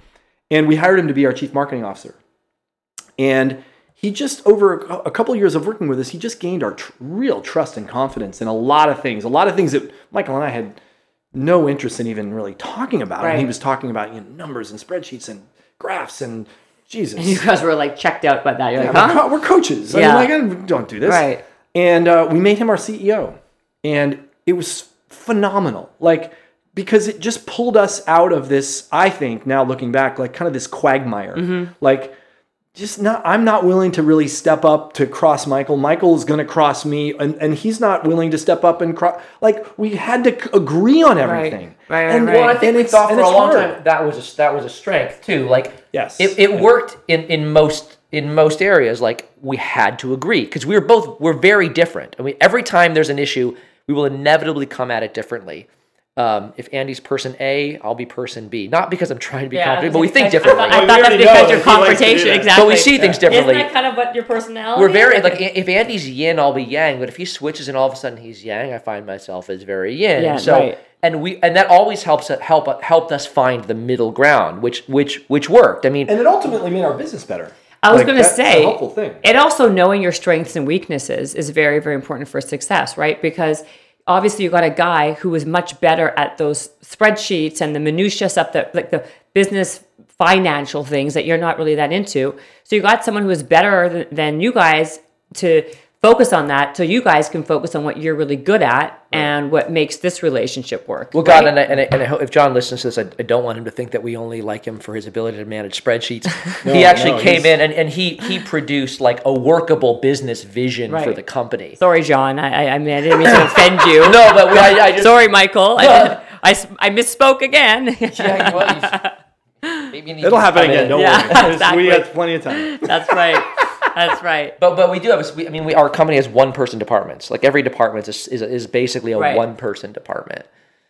and we hired him to be our chief marketing officer. And he just over a couple of years of working with us, he just gained our tr- real trust and confidence in a lot of things. A lot of things that Michael and I had no interest in even really talking about. And he was talking about you know, numbers and spreadsheets and graphs and Jesus. You guys were like checked out by that. You're like, we're, huh? co- we're coaches. Yeah. I mean, like, I don't do this. Right. And uh, we made him our CEO. And it was phenomenal. Like, because it just pulled us out of this, I think, now looking back, like kind of this quagmire. Mm-hmm. Like, just not, I'm not willing to really step up to cross Michael. Michael is going to cross me, and, and he's not willing to step up and cross. Like, we had to c- agree on everything. Right, right, and, right. Well, I think and we it's- thought and for a long hard. time that was a, that was a strength too. Like, Yes. it, it worked in, in most in most areas. Like, we had to agree because we were both we're very different. I mean, every time there's an issue, we will inevitably come at it differently. Um, if Andy's person A, I'll be person B. Not because I'm trying to be Yeah, confident, but we think I differently. I thought, Well, we that's because know your that he likes to do confrontation, exactly. but we see things differently. Isn't that kind of what your personality? We're very is? like if Andy's yin, I'll be yang. But if he switches and all of a sudden he's yang, I find myself as very yin. Yeah, And so right. and we and that always helps help helped us find the middle ground, which which which worked. I mean, and it ultimately made our business better. I was Like, going to that's a say, helpful thing. and also knowing your strengths and weaknesses is very, very important for success, right? Because obviously you got a guy who is much better at those spreadsheets and the minutia stuff that like the business financial things that you're not really that into. So you got someone who is better th- than you guys to focus on that so you guys can focus on what you're really good at and what makes this relationship work. well, God, and I, and, I, and I hope if John listens to this, I, I don't want him to think that we only like him for his ability to manage spreadsheets. he actually no, came in and, and he he produced like a workable business vision for the company. Sorry, John. I, I, I mean, I didn't mean to offend you. no, but we, I, I just Sorry, Michael. I, I, s- I misspoke again. Yeah, well, maybe you need It'll to happen again. in. Don't Yeah, worry. exactly. We have plenty of time. That's right. That's right. But but we do have. A, we, I mean, we, our company has one person departments. Like every department is is, is basically a Right. one person department.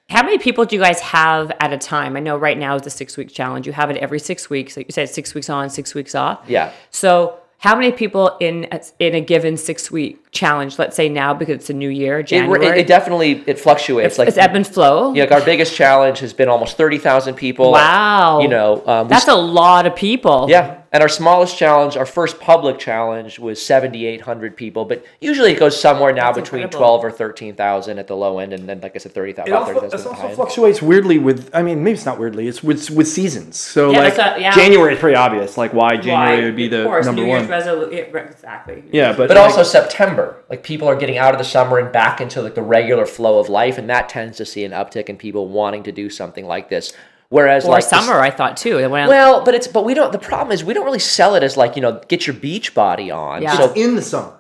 How many people do you guys have at a time? I know right now is the six week challenge. You have it every six weeks. Like you said, six weeks on, six weeks off. Yeah. So how many people in a, in a given six week challenge? Let's say now because it's a new year, It, January. it, it definitely it fluctuates. like it's ebb and flow. yeah, like our biggest challenge has been almost thirty thousand people. Wow. You know, um, we That's a lot of people. Yeah, and our smallest challenge, our first public challenge, was seventy eight hundred people. But usually it goes somewhere now That's between incredible. twelve or thirteen thousand at the low end, and then like I said, thirty It thousand. also, it also fluctuates weirdly with. I mean, maybe it's not weirdly. It's with with seasons. So Yeah, like a- yeah. January is pretty obvious. Like why January Why? would be the of course, number New one. Year's resolu- exactly. yeah, but But like, also September, like people are getting out of the summer and back into like the regular flow of life, and that tends to see an uptick in people wanting to do something like this. Whereas Or like this- summer, I thought too. It went- well, but it's but we don't. The problem is we don't really sell it as like you know get your beach body on. Yeah. So it's in the summer.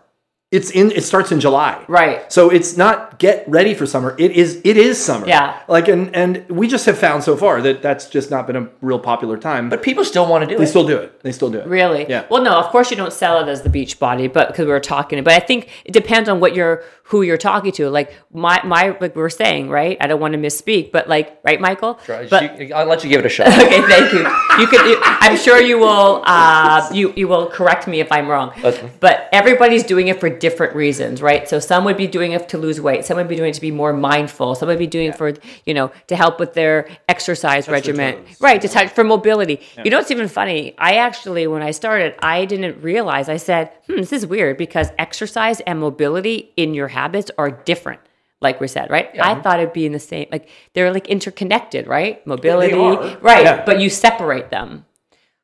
It's in. It starts in July. Right. So it's not get ready for summer. It is. It is summer. Yeah. Like and and we just have found so far that that's just not been a real popular time. but people still want to do they it. They still do it. They still do it. Really? Yeah. Well, no, of course you don't sell it as the beach body, but because we were talking, but I think it depends on what you're, who you're talking to. Like my, my, like we are saying, right? I don't want to misspeak, but like, right, Michael? But You- I'll let you give it a shot. okay, thank you. You could, you, I'm sure you will, uh, you, you will correct me if I'm wrong. Okay. But everybody's doing it for different reasons, right? So some would be doing it to lose weight. Some would be doing it to be more mindful. Some would be doing it for, you know, to help with their exercise regimen. toes. Right, to touch for mobility. You know it's even funny? I actually, when I started, I didn't realize. I said, "Hmm, this is weird," because exercise and mobility in your habits are different. Like we said, right? I thought it'd be in the same. Like they're like interconnected, right? Mobility, are. right? Yeah. But you separate them.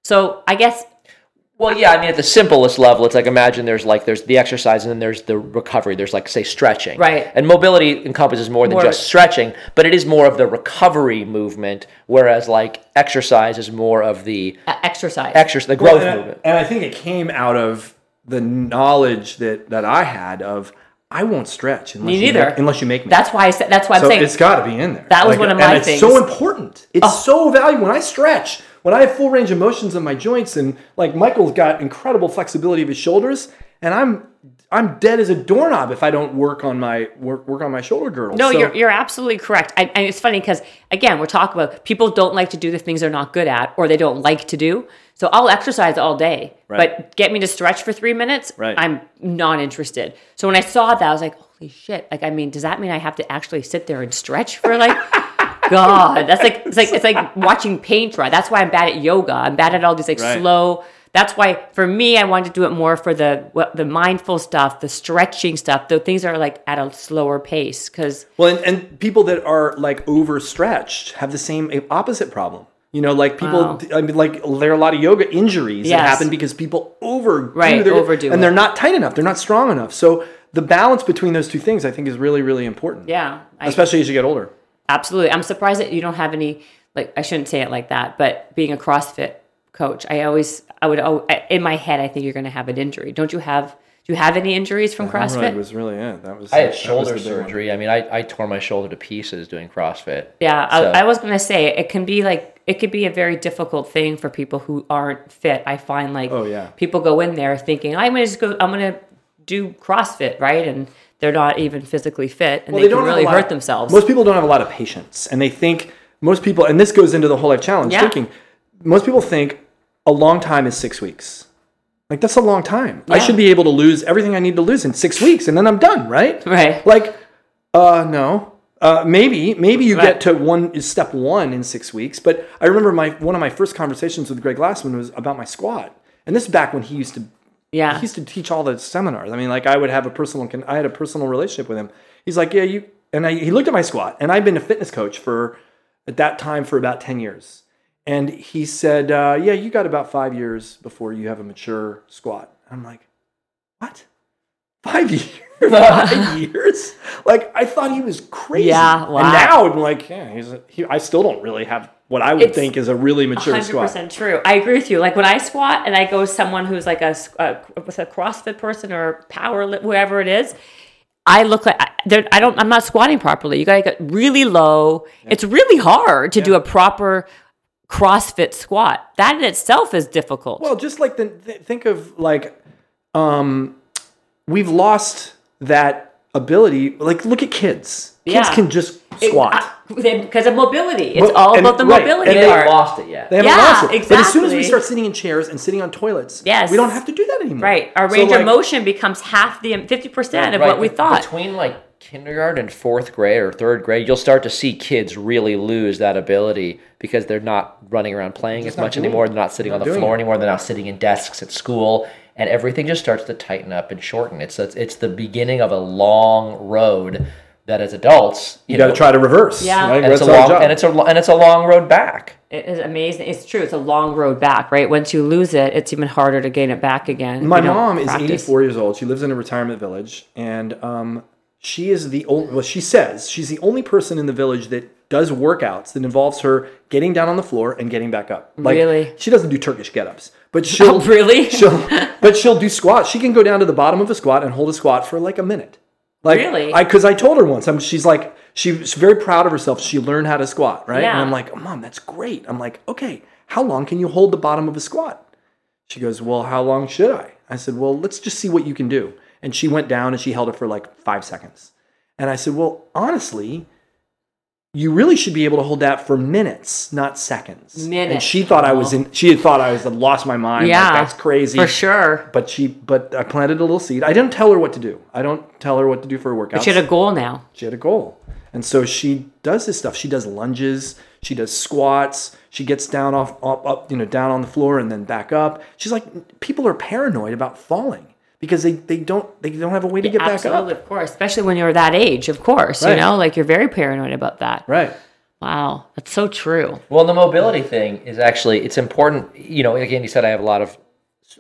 So I guess Well, yeah, I mean, at the simplest level, it's like imagine there's like there's the exercise and then there's the recovery. There's like say stretching, Right. And mobility encompasses more than More- just stretching, but it is more of the recovery movement, whereas like exercise is more of the uh, exercise. exercise, the Well, growth and, I, movement. and I think it came out of the knowledge that that I had of I won't stretch unless Me you neither. make, unless you make me. That's why I said. That's why I'm so saying. it's got to be in there. That was one of my and it's things. Oh. so important. It's so valuable when I stretch. When I have full range of motions in my joints, and like Michael's got incredible flexibility of his shoulders, and I'm I'm dead as a doorknob if I don't work on my work work on my shoulder girdle. No, So- you're, you're absolutely correct. And, and it's funny because, again, we're talking about people don't like to do the things they're not good at or they don't like to do. So I'll exercise all day, Right. but get me to stretch for three minutes, Right. I'm not interested. So when I saw that, I was like, holy shit. Like, I mean, does that mean I have to actually sit there and stretch for like, God, that's like, it's like, it's like watching paint dry. That's why I'm bad at yoga. I'm bad at all these like Right. slow. That's why for me, I wanted to do it more for the what, the mindful stuff, the stretching stuff, the things are like at a slower pace. Because Well, and, and people that are like overstretched have the same eh, opposite problem. You know, like people. Wow. I mean, like there are a lot of yoga injuries that happen because people over Right, overdo and it. they're not tight enough. They're not strong enough. So the balance between those two things, I think, is really, really important. yeah, I, especially as you get older. Absolutely. I'm surprised that you don't have any like I shouldn't say it like that, but being a CrossFit coach, I always I would al- in my head I think you're going to have an injury. Don't you have do you have any injuries from CrossFit? Really, was really it. That was. I had that shoulder the one. surgery. I mean, I, I tore my shoulder to pieces doing CrossFit. yeah, I, I was going to say it can be like it could be a very difficult thing for people who aren't fit. I find like Oh, yeah. people go in there thinking I'm going to just go I'm going to do CrossFit, right? And they're not even physically fit and Well, they, can don't really hurt themselves. Most people don't have a lot of patience, and they think most people, and this goes into the whole life challenge Yeah. thinking. Most people think a long time is six weeks. Like that's a long time. Yeah. I should be able to lose everything I need to lose in six weeks, and then I'm done, right? Right. Like, uh, no. Uh, maybe, maybe you Right. get to one step one in six weeks. But I remember my one of my first conversations with Greg Glassman was about my squat, and this is back when he used to yeah. he used to teach all the seminars. I mean, like I would have a personal, con- I had a personal relationship with him. He's like, yeah, you, and I, he looked at my squat, and I've been a fitness coach for at that time for about ten years, and he said, uh, yeah, you got about five years before you have a mature squat. I'm like, what? Five years? five years? Like I thought he was crazy. Yeah, wow. And now I'm like, yeah, he's. A, he, I still don't really have what I would It's think is a really mature Hundred squat. percent true. I agree with you. Like when I squat and I go with someone who's like a, with a CrossFit person or power whoever it is, I look like I, don't. I'm not squatting properly. You gotta get really low. It's really hard to do a proper CrossFit squat. That in itself is difficult. Well, just like the th- think of like, um, we've lost that ability. Like, look at kids. Kids Yeah. can just squat. because of mobility. It's Well, all and- about the right, mobility and They they part. lost it yet. they haven't Yeah, lost it. But as soon as we start sitting in chairs and sitting on toilets, Yes. we don't have to do that anymore. Right. Our So, range like, of motion becomes half the um, fifty percent of Right, what we thought. Between like kindergarten and fourth grade or third grade, you'll start to see kids really lose that ability because they're not running around playing as much anymore. it. They're not sitting Not on the floor it. anymore. They're not sitting in desks at school, and everything just starts to tighten up and shorten. It's it's, it's the beginning of a long road that as adults you, You got to know, try to reverse. Yeah. right? and it's a long and it's a lo- and it's a long road back. It is amazing. It's true. It's a long road back, right? Once you lose it, it's even harder to gain it back again. My you don't mom is 84 years old. She lives in a retirement village, and um, she is the only. Well, she says she's the only person in the village that does workouts that involves her getting down on the floor and getting back up. Like, Really? She doesn't do Turkish get-ups, but she'll Oh, really? she'll but she'll do squats. She can go down to the bottom of a squat and hold a squat for like a minute. Like, Really? I because I told her once. I'm, she's like she's very proud of herself. She learned how to squat, right? Yeah. And I'm like, oh, mom, that's great. I'm like, okay, how long can you hold the bottom of a squat? She goes, Well, how long should I? I said, Well, let's just see what you can do. And she went down and she held it for like five seconds. And I said, Well, honestly, you really should be able to hold that for minutes, not seconds. Minutes. And she thought I was in she had thought I was had lost my mind. like, Yeah, that's crazy. for sure. But she but I planted a little seed. I didn't tell her what to do. I don't tell her what to do for a workout. But She had a goal now. She had a goal. And so she does this stuff. She does lunges, she does squats, she gets down off up, up you know, down on the floor and then back up. She's like people are paranoid about falling because they, they don't they don't have a way to get Absolutely, back up. of course. Especially when you're that age, of course. Right. You know, like you're very paranoid about that. Right. Wow, that's so true. Well, the mobility thing is actually it's important. You know, again, you said I have a lot of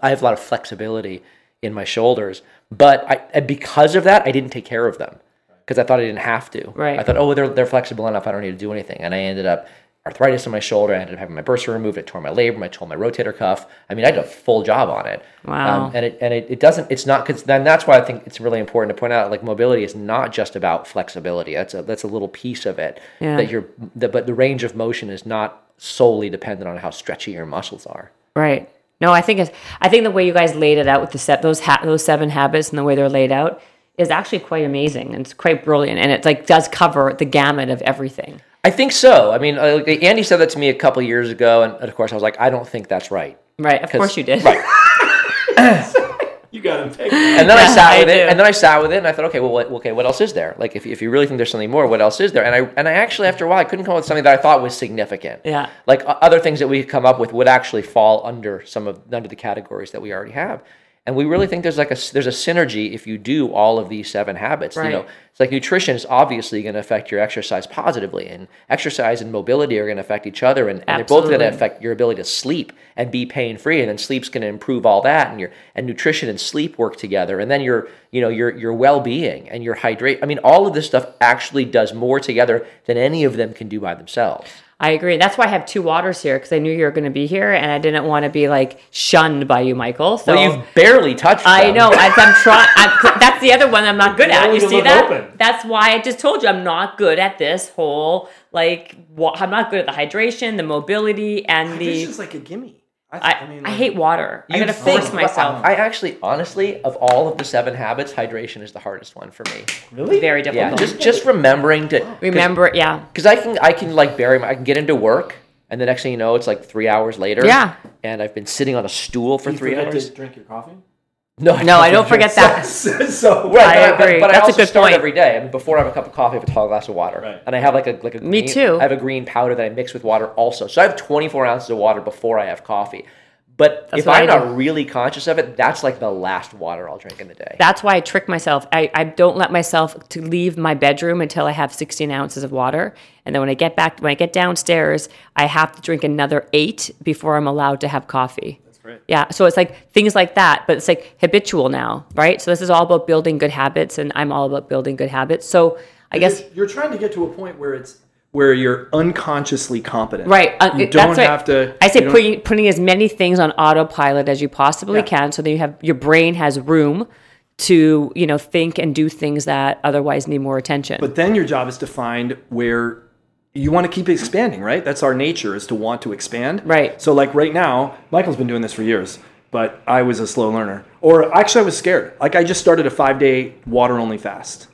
I have a lot of flexibility in my shoulders, but I because of that, I didn't take care of them because I thought I didn't have to. Right. I thought, oh, they're they're flexible enough. I don't need to do anything, and I ended up arthritis in my shoulder. I ended up having my bursa removed. I tore my labrum. I tore my rotator cuff. I mean, I did a full job on it. Wow. Um, and it and it, it doesn't. It's not because then that's why I think it's really important to point out like mobility is not just about flexibility. That's a that's a little piece of it Yeah. that you're. That, but the range of motion is not solely dependent on how stretchy your muscles are. Right. No, I think it's. I think the way you guys laid it out with the set those ha- those seven habits and the way they're laid out is actually quite amazing and it's quite brilliant and it like does cover the gamut of everything. I think so. I mean, uh, like, Andy said that to me a couple years ago, and of course, I was like, I don't think that's right. Right. Of course you did. Right. You got him picked. And then I sat I with it, and then I sat with it, and I thought, okay, well, what, okay, what else is there? Like, if, if you really think there's something more, what else is there? And I and I actually, after a while, I couldn't come up with something that I thought was significant. Yeah. Like o- other things that we could come up with would actually fall under some of under the categories that we already have. And we really think there's like a there's a synergy if you do all of these seven habits. Right. You know, it's like nutrition is obviously going to affect your exercise positively, and exercise and mobility are going to affect each other, and, and they're both going to affect your ability to sleep and be pain free, and then sleep's going to improve all that, and your and nutrition and sleep work together, and then your you know your your well being and your hydrate. I mean, all of this stuff actually does more together than any of them can do by themselves. I agree. That's why I have two waters here because I knew you were going to be here and I didn't want to be like shunned by you, Michael. So Well, you've barely touched. I them. know. I, I'm trying. That's the other one I'm not good at. You see that? open. That's why I just told you I'm not good at this whole like. Wa- I'm not good at the hydration, the mobility, and the. is like a gimme. I, I, I, mean, like, hate water. I You'd gotta think- force myself. I actually, honestly, of all of the seven habits, hydration is the hardest one for me. really Very difficult. Yeah, difficult. just just remembering to remember it. Yeah. because I can I can like bury my I can get into work and the next thing you know it's like three hours later. Yeah. and I've been sitting on a stool for You three forget hours. to drink your coffee. No, I No, I don't forget that. so Right, I but but- agree. But, I That's a also good start point. every day. I mean, before I have a cup of coffee, I have a tall glass of water, Right. and I have like a like a Me green, too. I have a green powder that I mix with water also. So I have 24 ounces of water before I have coffee. But if I'm not really conscious of it, that's like the last water I'll drink in the day. That's why I trick myself. I, I don't let myself to leave my bedroom until I have 16 ounces of water. And then when I get back, when I get downstairs, I have to drink another eight before I'm allowed to have coffee. That's great. Yeah. So it's like things like that, but it's like habitual now, right? So this is all about building good habits, and I'm all about building good habits. So I guess you're trying to get to a point where it's where you're unconsciously competent. Right. Uh, You don't that's right. have to. I say putting, putting as many things on autopilot as you possibly Yeah. can, so that you have your brain has room to you know think and do things that otherwise need more attention. But then your job is to find where you want to keep expanding, right? That's our nature is to want to expand. Right. So like right now, Michael's been doing this for years, but I was a slow learner. Or actually I was scared. Like I just started a 5-day water only fast.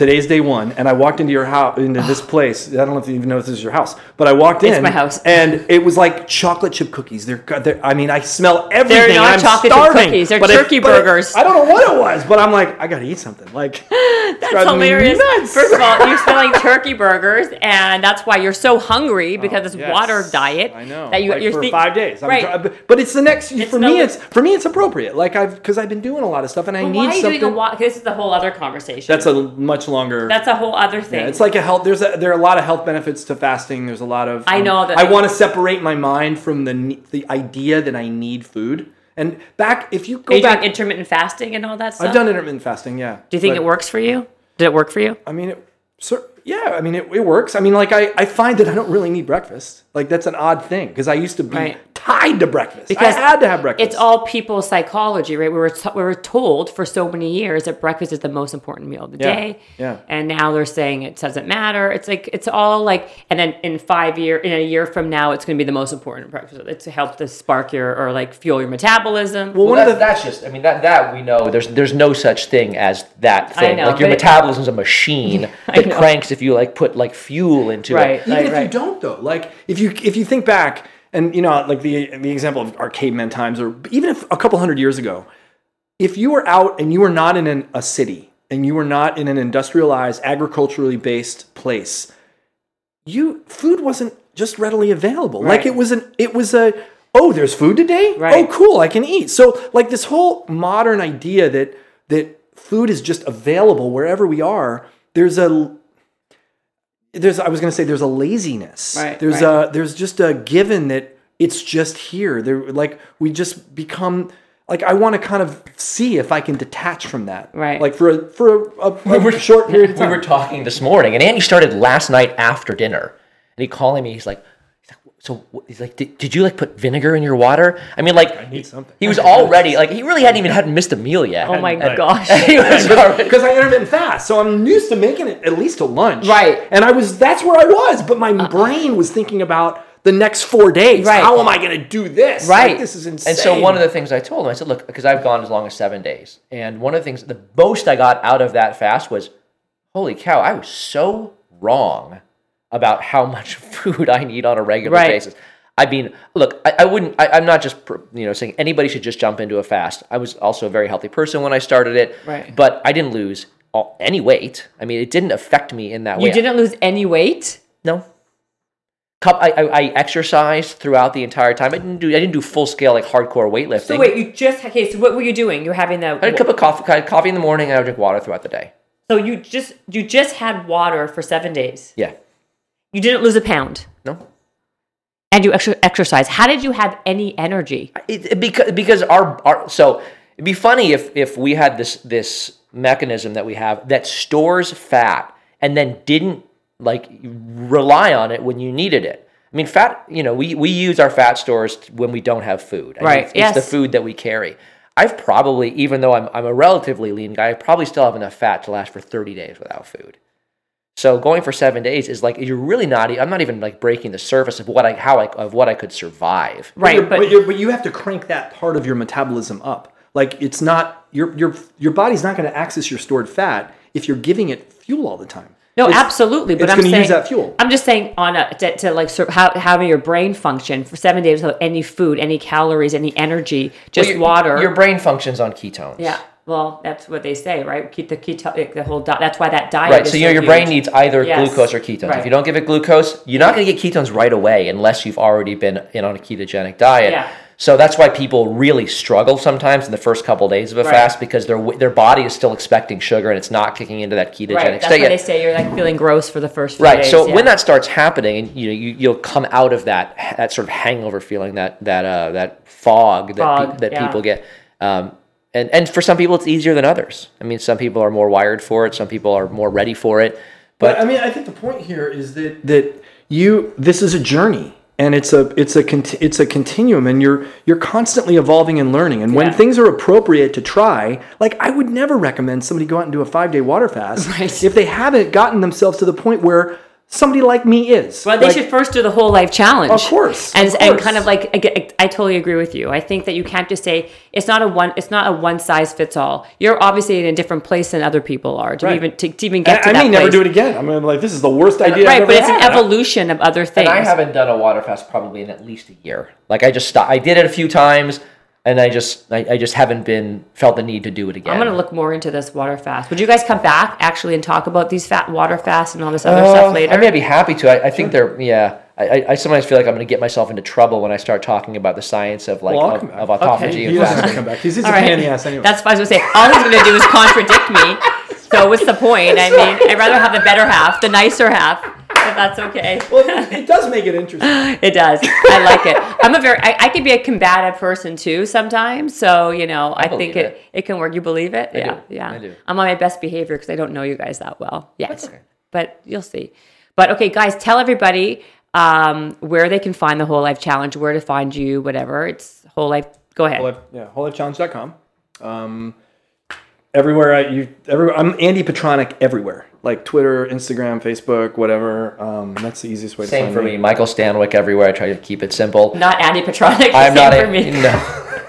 Today's day one, and I walked into your house, into this place. I don't know if you even know if this is your house, but I walked in. It's my house. and it was like chocolate chip cookies. They're, they're I mean, I smell everything. They're not I'm chocolate chip cookies. They're turkey it- burgers. I don't know what it was, but I'm like, I gotta eat something. Like That's hilarious. nuts. First of all, you're selling turkey burgers, and that's why you're so hungry oh, because it's Oh, Yes. water diet. I know. that you, like you're for thi- five days. I'm right? try- but, it's the next for the- me. It's for me. It's appropriate. Like I've because I've been doing a lot of stuff and I need why are you something. doing a wa- This is the whole other conversation. that's a much longer. that's a whole other thing. yeah, it's like a health. There's a, there are a lot of health benefits to fasting. There's a lot of. um, I know that- I want to separate my mind from the the idea that I need food. And back, if you go Are you back, intermittent fasting and all that stuff. I've done intermittent fasting. Yeah. Do you think it works for you? Did it work for you? I mean, it, sir, yeah, I mean, it, it works. I mean, like, I, I find that I don't really need breakfast. Like, that's an odd thing because I used to be Right. tied to breakfast. Because I had to have breakfast. It's all people's psychology, right? We were t- we were told for so many years that breakfast is the most important meal of the Yeah, day. yeah. And now they're saying it doesn't matter. It's like it's all like, and then in five year, in a year from now, it's going to be the most important breakfast. It's to help to spark your or like fuel your metabolism. Well, Well, one that, of the that's just. I mean, that that we know. There's there's no such thing as that I thing. know, like your but it- metabolism's a machine that cranks if you like put like fuel into Right. it. even right, if right. you don't though like if you if you think back and you know like the the example of our caveman times or even if a couple hundred years ago if you were out and you were not in an, a city and you were not in an industrialized agriculturally based place you food wasn't just readily available like it was an it was a oh there's food today Right. oh cool i can eat so like this whole modern idea that that food is just available wherever we are there's a there's I was going to say there's a laziness. Right, there's right. a there's just a given that it's just here. There like we just become like I want to kind of see if I can detach from that. Right. Like for a for a, a, a short period of We were talking this morning, and Andy started last night after dinner, and he calling me. He's like so he's like, did, did you like put vinegar in your water? I mean, like, I need something. He was already like, he really hadn't even hadn't missed a meal yet. oh my And- gosh. he was already- because I intermittent fast, so I'm used to making it at least to lunch. Right. Uh-uh. And I was that's where I was, but my uh-uh. brain was thinking about the next four days. Right. How am I going to do this? Right. Like, this is insane. And so one of the things I told him, I said, look, because I've gone as long as seven days, and one of the things, the most I got out of that fast was, holy cow, I was so wrong about how much food I need on a regular Right. basis. I mean, look, I, I wouldn't. I, I'm not just you know saying anybody should just jump into a fast. I was also a very healthy person when I started it, Right. But I didn't lose all, any weight. I mean, it didn't affect me in that way. You didn't lose any weight. No. Cup. I, I, I exercised throughout the entire time. I didn't do. I didn't do full scale like hardcore weightlifting. So wait, you just okay. So what were you doing? You're having the. I had a cup of coffee, I had coffee in the morning, and I would drink water throughout the day. So you just you just had water for seven days. Yeah. You didn't lose a pound, No. and you exer- exercise. How did you have any energy? It, it- because because our, our so it'd be funny if if we had this this mechanism that we have that stores fat and then didn't like rely on it when you needed it. I mean, fat. You know, we we use our fat stores when we don't have food. I mean, Right, it's yes. the food that we carry. I've probably, even though I'm I'm a relatively lean guy, I probably still have enough fat to last for 30 days without food. So going for seven days is like you're really not. I'm not even like breaking the surface of what I how I of what I could survive. But Right, you're- but, but, you're, but you have to crank that part of your metabolism up. Like it's not your your your body's not going to access your stored fat if you're giving it fuel all the time. no, It's- absolutely. But it's I'm gonna saying use that fuel. I'm just saying on a to, to like sort of how having your brain function for seven days without any food, any calories, any energy, just Well, your- water. Your brain functions on ketones. yeah. Well, that's what they say, right? Keep the keto, the whole diet. That's why that diet. Right. So you know, your huge. brain needs either Yes. glucose or ketones. Right. If you don't give it glucose, you're not going to get ketones right away unless you've already been in on a ketogenic diet. Yeah. So that's why people really struggle sometimes in the first couple days of a Right. fast because their their body is still expecting sugar and it's not kicking into that ketogenic Right. That's state why they say you're like feeling gross for the first few Right. days. So yeah. when that starts happening, you know, you, you'll come out of that that sort of hangover feeling, that that uh, that fog that Fog, pe- that yeah. people get. Um, and and for some people, it's easier than others. I mean, some people are more wired for it. Some people are more ready for it. But I mean, I think the point here is that that you this is a journey and it's a it's a it's a continuum and you're you're constantly evolving and learning and when Yeah. things are appropriate to try like i would never recommend somebody go out and do a five day water fast Right. if they haven't gotten themselves to the point where somebody like me is Well, they Like, should first do the whole life challenge. Of course, and of and kind of like I, get- I totally agree with you. I think that you can't just say it's not a one it's not a one size fits all. You're obviously in a different place than other people are to Right. even to, to even I, get to I that may never do it again i'm gonna like this is the worst idea Right, I've but ever it's an evolution of other things. And I haven't done a water fast probably in at least a year. Like I just stopped. I did it a few times, and I just I, I just haven't been felt the need to do it again. I'm going to look more into this water fast. Would you guys come back actually and talk about these fat water fasts and all this other Uh, stuff later? I may be happy to. I, I think they're yeah. I, I- I sometimes feel like I'm going to get myself into trouble when I start talking about the science of like Well, of, of autophagy Okay. he and doesn't to fasting. come back he's, he's a All pain in the ass anyway That's what I was going to say. All he's going to do is contradict me. So what's the point? I mean, I'd rather have the better half, the nicer half, if that's okay. well it does make it interesting It does. I like it. I'm a very. I, I can be a combative person too sometimes. So you know, I, think it, it. it can work. You believe it? yeah, do. yeah. I do. I'm on my best behavior because I don't know you guys that well yet. Okay. But you'll see. But okay, guys, tell everybody um, where they can find the Whole Life Challenge, where to find you, whatever. It's Whole Life. Go ahead. Whole Life, yeah, wholelifechallenge.com. Um, everywhere I you everywhere I'm Andy Petranek everywhere, like Twitter, Instagram, Facebook, whatever. Um, that's the easiest way to Same find for me. Michael Stanwyck everywhere. I try to keep it simple. Not Andy Petranek. I'm same not for a, me. no,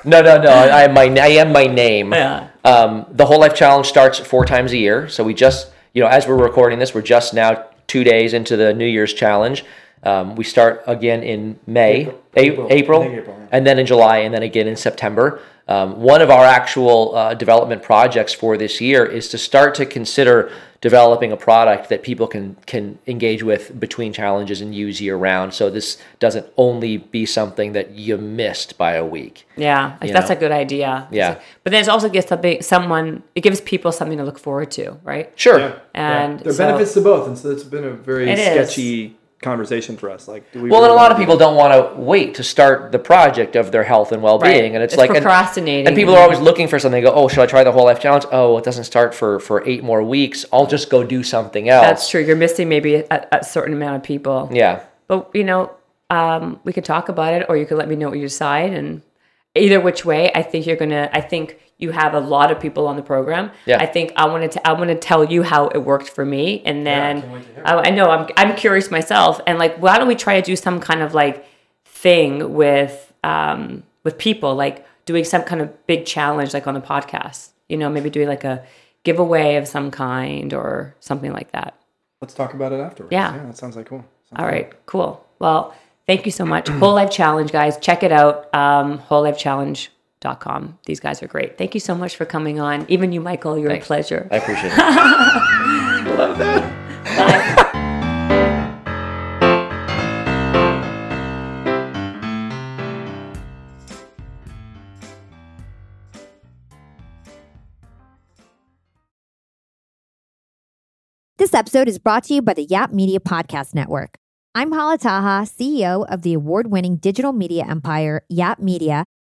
no, no, no. I am my I am my name. Yeah. Um, the whole life challenge starts four times a year. So we just, you know, as we're recording this, we're just now two days into the New Year's challenge. Um, we start again in May, April. A- April. April, April, yeah. and then in July, and then again in September. Um, one of our actual uh, development projects for this year is to start to consider developing a product that people can can engage with between challenges and use year round. So this doesn't only be something that you missed by a week. Yeah, like, that's know? a good idea. Yeah. but then it also gives something, someone. It gives people something to look forward to, right? Sure. Yeah. And There are so- benefits to both, and so it's been a very It is. Sketchy conversation for us. Like, do we Well, really and a lot of do people don't want to wait to start the project of their health and well-being, Right. and it's, It's like and- procrastinating. And, people are always looking for something. They go, "Oh, should I try the whole life challenge? Oh, it doesn't start for for eight more weeks. I'll just go do something else." That's true. You're missing maybe a, a certain amount of people. Yeah, But you know, um, we could talk about it, or you could let me know what you decide. And either which way, I think you're gonna. I think you have a lot of people on the program. Yeah. I think I wanted to I want to tell you how it worked for me, and then can't wait to hear I, I know I'm I'm curious myself, and like why don't we try to do some kind of like thing with um with people like doing some kind of big challenge like on the podcast. You know, maybe doing like a giveaway of some kind or something like that. Let's talk about it afterwards. Yeah. Yeah, that sounds like cool. Sounds All right, cool. Well, thank you so much. Whole Life Challenge, guys. Check it out. Um, WholeLifeChallenge.com. These guys are great. Thank you so much for coming on. Even you, Michael, you're Thanks. a pleasure. I appreciate it. Love that. Bye. This episode is brought to you by the Yap Media Podcast Network. I'm Hala Taha, CEO of the award winning digital media empire, Yap Media,